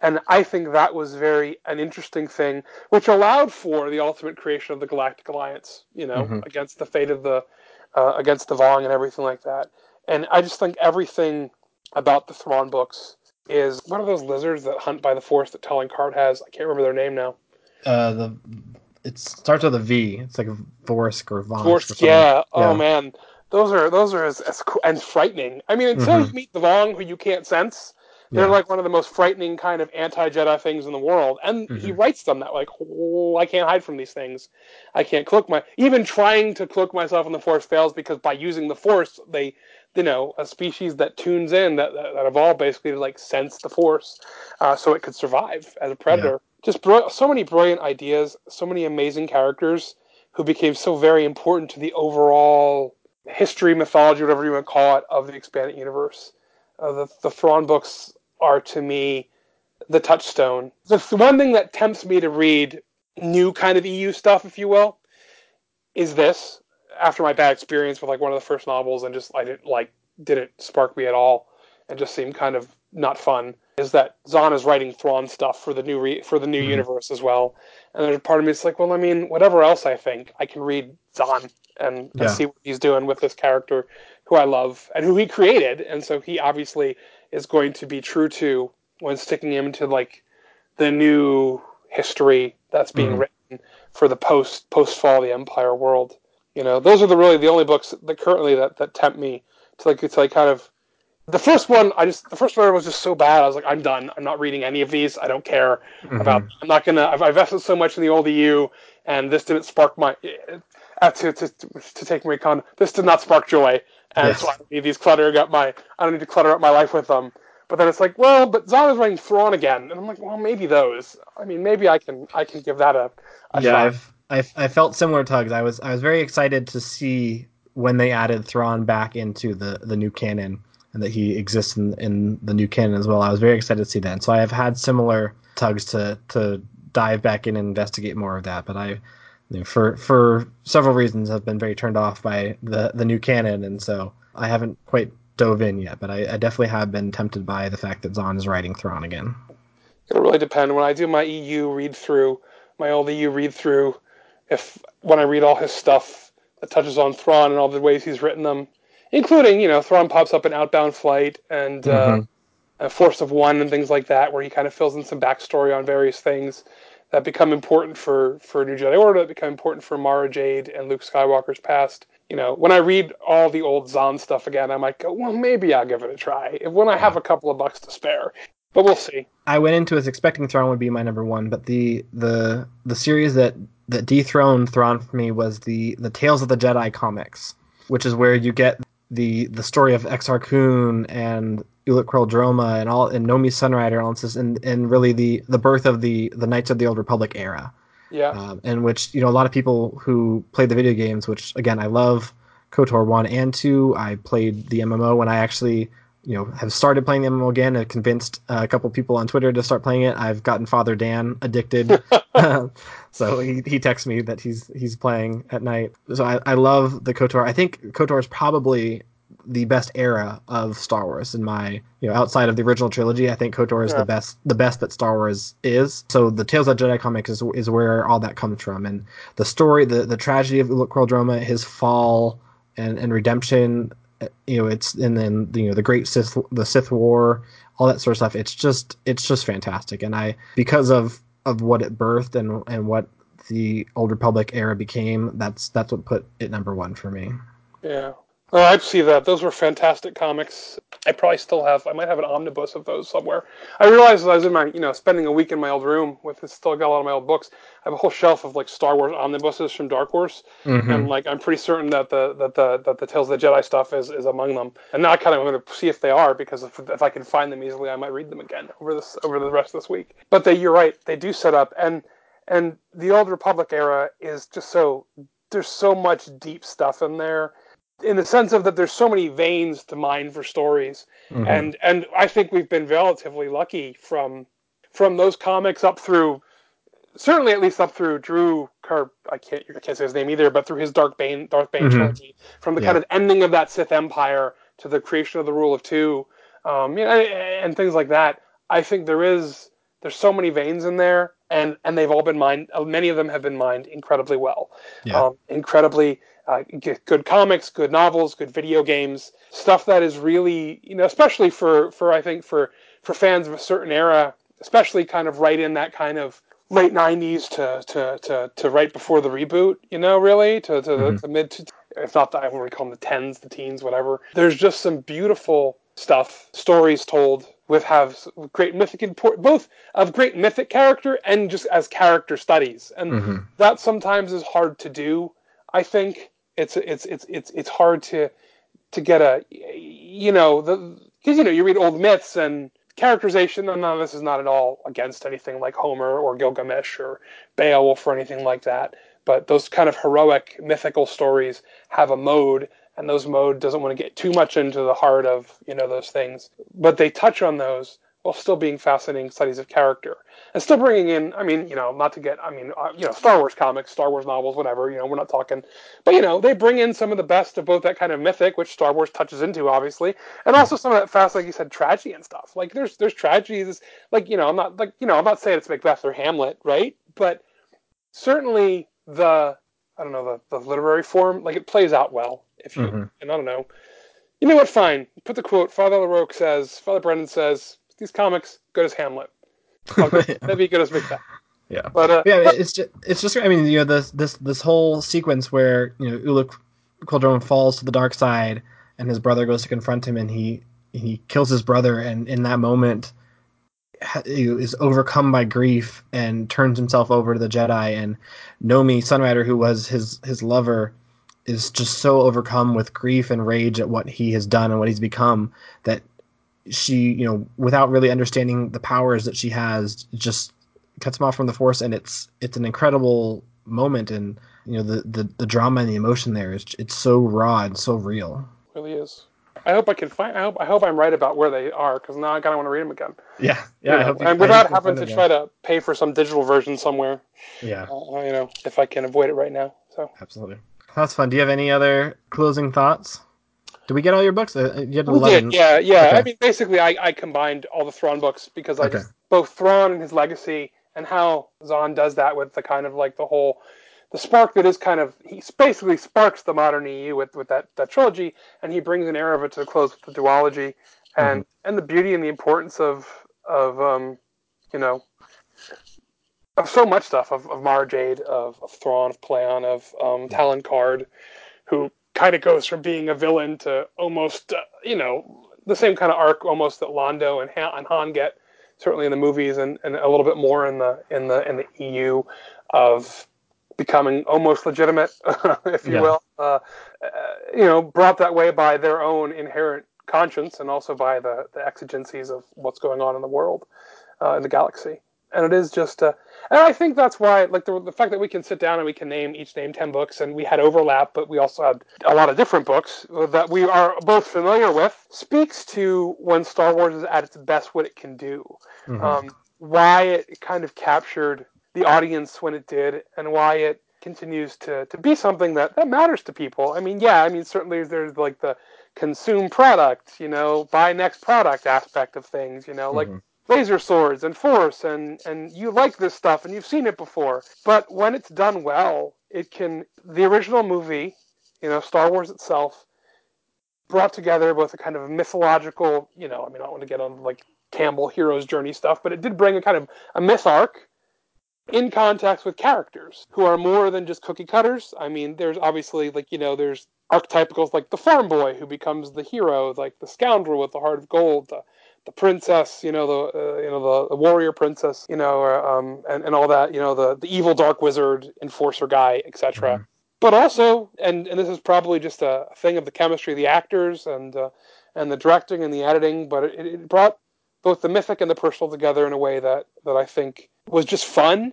And I think that was very an interesting thing, which allowed for the ultimate creation of the Galactic Alliance, you know, mm-hmm. against the fate of the uh, against the Vong and everything like that. And I just think everything about the Thrawn books is one of those lizards that hunt by the Force that Talon Karrde has. I can't remember their name now. Uh, the it starts with a V. It's like a Vorsk or Vonsk. Vorsk, yeah. Oh man, those are those are as, as and frightening. I mean, until mm-hmm. you meet the Vong, who you can't sense, they're yeah. like one of the most frightening kind of anti-Jedi things in the world, and mm-hmm. he writes them that like, oh, I can't hide from these things. I can't cloak my even trying to cloak myself in the Force fails because by using the Force, they you know a species that tunes in that that, that evolved basically to like sense the force, uh, so it could survive as a predator. Yeah. Just bro- so many brilliant ideas, so many amazing characters who became so very important to the overall history, mythology, whatever you want to call it, of the expanded universe. Uh, the the Thrawn books are to me the touchstone. The one thing that tempts me to read new kind of EU stuff, if you will, is this. After my bad experience with like one of the first novels, and just I didn't like didn't spark me at all, and just seemed kind of not fun. Is that Zahn is writing Thrawn stuff for the new re- for the new mm-hmm. universe as well, and there's a part of me that's like, well, I mean, whatever else I think, I can read Zahn and, and yeah. see what he's doing with this character who I love and who he created, and so he obviously is going to be true to when sticking him to like the new history that's being mm-hmm. written for the post post fall of the Empire world. You know, those are the really the only books that currently that, that tempt me to like to like kind of the first one I just the first one was just so bad. I was like, I'm done. I'm not reading any of these. I don't care mm-hmm. about. I'm not gonna. I've, I've invested so much in the old EU, and this didn't spark my uh, to, to to take Marie Kondo. This did not spark joy, and yes. so I don't need these clutter up my. I don't need to clutter up my life with them. But then it's like, well, but Zahn is writing Thrawn again, and I'm like, well, maybe those. I mean, maybe I can I can give that a, a yeah. I've, I've I felt similar tugs. I was I was very excited to see when they added Thrawn back into the the new canon and that he exists in, in the new canon as well. I was very excited to see that. And so I have had similar tugs to to dive back in and investigate more of that. But I, you know, for for several reasons, have been very turned off by the the new canon, and so I haven't quite dove in yet, but I, I, definitely have been tempted by the fact that Zahn is writing Thrawn again. It'll really depend. When I do my EU read through, my old EU read through, if when I read all his stuff that touches on Thrawn and all the ways he's written them, including you know Thrawn pops up in Outbound Flight and uh, mm-hmm. uh, Force of One and things like that, where he kind of fills in some backstory on various things that become important for for New Jedi Order, that become important for Mara Jade and Luke Skywalker's past you know, when I read all the old Zahn stuff again, I might go, well, maybe I'll give it a try when I have a couple of bucks to spare. But we'll see. I went into it expecting Thrawn would be my number one, but the the the series that that dethroned Thrawn for me was the the Tales of the Jedi comics, which is where you get the the story of Exar Kun and Ulic Qel-Droma and all and Nomi Sunrider, all this, and and really the the birth of the the Knights of the Old Republic era. Yeah. Um, in which you know a lot of people who played the video games, which again I love KOTOR one and two. I played the MMO when I actually you know have started playing the MMO again and convinced uh, a couple people on Twitter to start playing it. I've gotten Father Dan addicted, so he he texts me that he's he's playing at night. So I, I love the KOTOR. I think KOTOR is probably the best era of Star Wars in my you know outside of the original trilogy. I think Kotor is yeah. the best the best that Star Wars is. So the Tales of Jedi comics is is where all that comes from, and the story, the the tragedy of Ulic Qel-Droma, his fall and and redemption. You know, it's and then you know the Great Sith the Sith War, all that sort of stuff. It's just it's just fantastic, and I because of of what it birthed and and what the Old Republic era became, that's that's what put it number one for me. Yeah, Oh, I see that. Those were fantastic comics. I probably still have. I might have an omnibus of those somewhere. I realized I was in my, you know, spending a week in my old room with still got a lot of my old books. I have a whole shelf of like Star Wars omnibuses from Dark Horse, mm-hmm. and like I'm pretty certain that the that the that the Tales of the Jedi stuff is, is among them. And now I kind of want to see if they are because if, if I can find them easily, I might read them again over this over the rest of this week. But they, you're right, they do set up and and the Old Republic era is just so there's so much deep stuff in there in the sense of that there's so many veins to mine for stories mm-hmm. and and i think we've been relatively lucky from from those comics up through certainly at least up through drew Car- i can't i can't say his name either but through his dark bane darth bane mm-hmm. trilogy from the yeah. kind of ending of that sith empire to the creation of the rule of two um, you know, and, and things like that i think there is there's so many veins in there and and they've all been mined many of them have been mined incredibly well yeah. um, incredibly uh, good comics, good novels, good video games, stuff that is really, you know, especially for, for I think for, for fans of a certain era, especially kind of right in that kind of late 90s to, to, to, to right before the reboot, you know, really, to, to mm-hmm. the, the, mid, to, if not, the, I to call them the tens, the teens, whatever. There's just some beautiful stuff, stories told with have great mythic import, both of great mythic character and just as character studies. And mm-hmm. that sometimes is hard to do, I think it's it's it's it's it's hard to to get a you know the because you know you read old myths and characterization and none of this is not at all against anything like Homer or Gilgamesh or Beowulf or anything like that. But those kind of heroic mythical stories have a mode and those mode doesn't want to get too much into the heart of you know those things. But they touch on those while still being fascinating studies of character and still bringing in i mean you know not to get i mean uh, you know star wars comics star wars novels whatever you know we're not talking but you know they bring in some of the best of both that kind of mythic which star wars touches into obviously and also some of that fast like you said tragedy and stuff like there's there's tragedies like you know i'm not like you know i'm not saying it's macbeth or hamlet right but certainly the i don't know the, the literary form like it plays out well if you mm-hmm. and I don't know. You know what? Fine. Put the quote. Father LaRoque says. Father Brendan says these comics good as Hamlet. Maybe good as Macbeth. Yeah. But uh, yeah, it's just it's just I mean you know this this this whole sequence where you know Ulic Qel-Droma falls to the dark side and his brother goes to confront him and he he kills his brother and in that moment is overcome by grief and turns himself over to the Jedi and Nomi Sunrider who was his his lover is just so overcome with grief and rage at what he has done and what he's become that she, you know, without really understanding the powers that she has, just cuts him off from the force, and it's it's an incredible moment, and you know the the, the drama and the emotion there is it's so raw and so real. It really is. I hope I can find. I hope I hope I'm right about where they are because now I kind of want to read them again. Yeah, yeah. You know, and without having to try to pay for some digital version somewhere. Yeah. Uh, you know, if I can avoid it right now. So. Absolutely. That's fun. Do you have any other closing thoughts? Did we get all your books? Uh, you had 11. We did, yeah, yeah. Okay. I mean, basically, I, I combined all the Thrawn books because I okay. just, both Thrawn and his legacy and how Zahn does that with the kind of like the whole the spark that is kind of he basically sparks the modern EU with with that that trilogy, and he brings an era of it to a close with the duology, and mm-hmm. and the beauty and the importance of of um you know of so much stuff of, of Mara Jade, of, of Thrawn, of Pellaeon, of um, Talon Karrde, who kind of goes from being a villain to almost, uh, you know, the same kind of arc almost that Lando and Han, and Han get, certainly in the movies, and, and a little bit more in the in the in the EU, of becoming almost legitimate, if you yeah. will. Uh, uh, you know, brought that way by their own inherent conscience and also by the, the exigencies of what's going on in the world, uh, in the galaxy and it is just uh, and i think that's why like the, the fact that we can sit down and we can name each name 10 books and we had overlap but we also had a lot of different books that we are both familiar with speaks to when star wars is at its best what it can do. Mm-hmm. um, why it kind of captured the audience when it did and why it continues to, to be something that, that matters to people. I mean yeah i mean certainly there's like the consume product you know buy next product aspect of things you know like mm-hmm laser swords and force and and you like this stuff and you've seen it before. But when it's done well it can the original movie you know star wars itself brought together both a kind of mythological you know i mean i don't want to get on like campbell hero's journey stuff but it did bring a kind of a myth arc in context with characters who are more than just cookie cutters. I mean there's obviously like you know there's archetypicals like the farm boy who becomes the hero like the scoundrel with the heart of gold the the princess, you know, the uh, you know the, the, warrior princess, you know, um, and and all that, you know, the the evil dark wizard enforcer guy, etc. Mm-hmm. But also, and and this is probably just a thing of the chemistry of the actors and uh, and the directing and the editing, but it, it brought both the mythic and the personal together in a way that that I think was just fun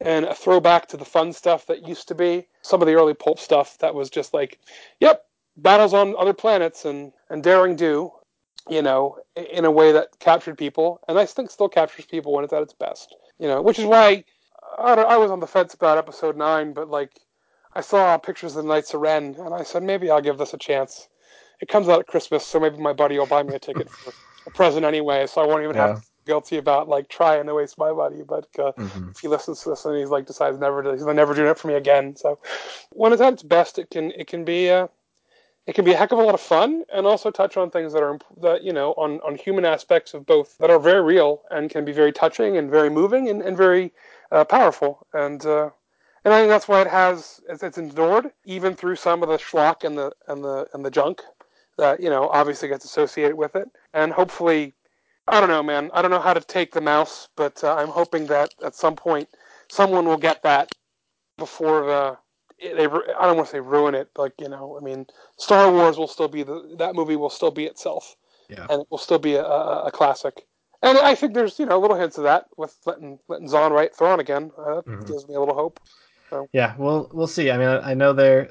and a throwback to the fun stuff that used to be some of the early pulp stuff that was just like, yep, battles on other planets and and daring do you know, in a way that captured people, and I think still captures people when it's at its best. You know, which is why I, I was on the fence about episode nine, but like I saw pictures of the Knights of Ren, and I said maybe I'll give this a chance. It comes out at Christmas, so maybe my buddy will buy me a ticket for a present anyway, so I won't even yeah. have to guilty about like trying to waste my money. But uh, mm-hmm. if he listens to this and he's like decides never to, he's never doing it for me again. So when it's at its best, it can it can be uh, it can be a heck of a lot of fun and also touch on things that are that you know on on human aspects of both that are very real and can be very touching and very moving and, and very uh, powerful. And uh, and I think that's why it has it's, endured even through some of the schlock and the and the and the junk that you know obviously gets associated with it. And hopefully I don't know man. I don't know how to take the mouse but uh, I'm hoping that at some point someone will get that before the they I don't want to say ruin it, but like you know, I mean, Star Wars will still be the that movie will still be itself, yeah, and it will still be a, a, a classic. And I think there's you know a little hints of that with letting letting Zahn write Thrawn again. Uh, mm-hmm. gives me a little hope. So. Yeah, we'll we'll see. I mean, I know there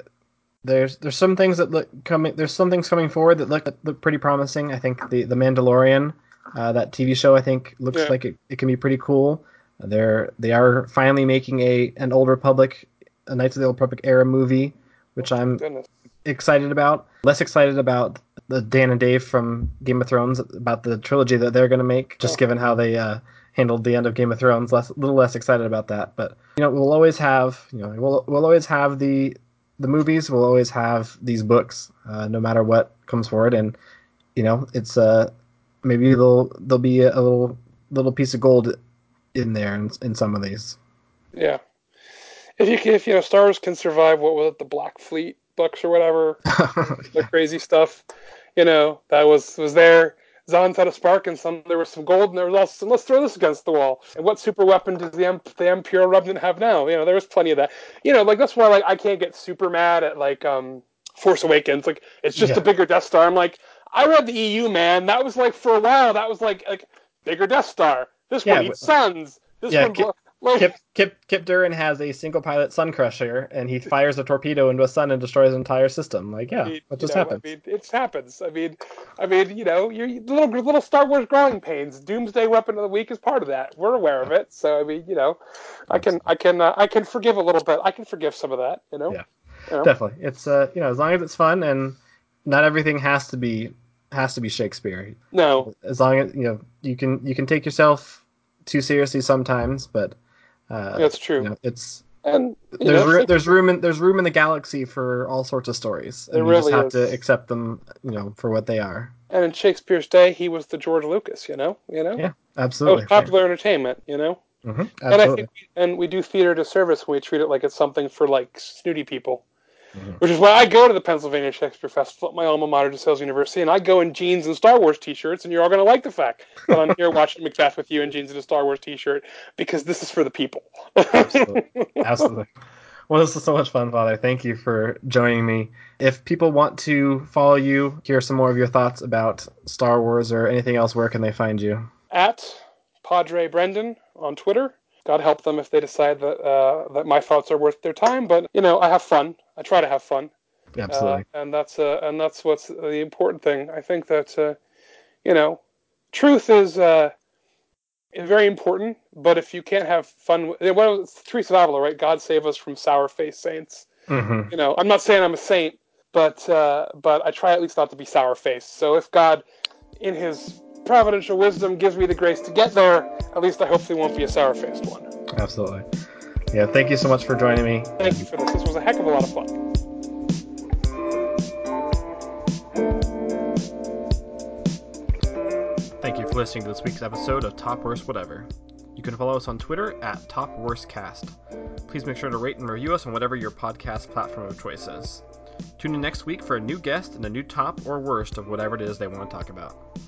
there's there's some things that look coming. There's some things coming forward that look that look pretty promising. I think the the Mandalorian, uh, that TV show, I think looks yeah. like it, it can be pretty cool. They're they are finally making a an Old Republic, a Knights of the Old Republic era movie, which oh, I'm goodness. excited about. Less excited about the Dan and Dave from Game of Thrones about the trilogy that they're going to make, just oh. given how they uh, handled the end of Game of Thrones. Less, a little less excited about that, but you know we'll always have you know we'll we'll always have the the movies. We'll always have these books, uh, no matter what comes forward, and you know it's uh maybe there'll there'll be a little little piece of gold in there in, in some of these. Yeah, if you can, if you know Star Wars can survive what was it the Black Fleet books or whatever, the crazy stuff, you know that was was there. Zahn had a spark, and some there was some gold, and there was also let's throw this against the wall. And what super weapon does the M- the Imperial Remnant have now? You know, there was plenty of that. You know, like that's why like I can't get super mad at like um Force Awakens. Like it's just yeah. a bigger Death Star. I'm like, I read the EU man. That was like for a while. That was like like bigger Death Star. This yeah, one eats suns. This yeah, one. Kyp, like, Kyp, Kip, Kyp Durron has a single pilot sun crusher, and he fires a torpedo into a sun and destroys an entire system. Like, yeah, I mean, what just know, happened? I mean, it happens. I mean, I mean, you know, your little little Star Wars growing pains. Doomsday Weapon of the Week is part of that. We're aware of it, so I mean, you know, I can, I can, uh, I can forgive a little bit. I can forgive some of that. You know. Yeah. You know? Definitely. It's uh, you know, as long as it's fun and not everything has to be has to be Shakespeare. No. As long as you know you can you can take yourself too seriously sometimes, but uh, that's true. You know, it's and there's know, there's room in there's room in the galaxy for all sorts of stories. And there really you just have is. to accept them, you know, for what they are. And in Shakespeare's day, he was the George Lucas, you know, you know. Yeah, absolutely. It popular right. entertainment, you know. Mm-hmm, and I think, we, and we do theater disservice when we treat it like it's something for like snooty people. Mm-hmm. Which is why I go to the Pennsylvania Shakespeare Festival at my alma mater, DeSales University, and I go in jeans and Star Wars T-shirts, and you're all going to like the fact that I'm here watching Macbeth with you in jeans and a Star Wars T-shirt because this is for the people. Absolutely. Absolutely. Well, this was so much fun, Father. Thank you for joining me. If people want to follow you, hear some more of your thoughts about Star Wars or anything else, where can they find you? At Padre Brendan on Twitter. God help them if they decide that uh, that my thoughts are worth their time. But you know, I have fun. I try to have fun. Absolutely. Uh, and that's uh, and that's what's the important thing. I think that uh, you know, truth is uh, very important. But if you can't have fun, well, it's Teresa Avila, right? God save us from sour faced saints. Mm-hmm. You know, I'm not saying I'm a saint, but uh, but I try at least not to be sour faced. So if God, in His providential wisdom gives me the grace to get there, at least I hope hopefully won't be a sour faced one. Absolutely. Yeah, thank you so much for joining me. Thank you for this. This was a heck of a lot of fun. Thank you for listening to this week's episode of Top Worst Whatever. You can follow us on Twitter at Top Worst Cast. Please make sure to rate and review us on whatever your podcast platform of choice is. Tune in next week for a new guest and a new top or worst of whatever it is they want to talk about.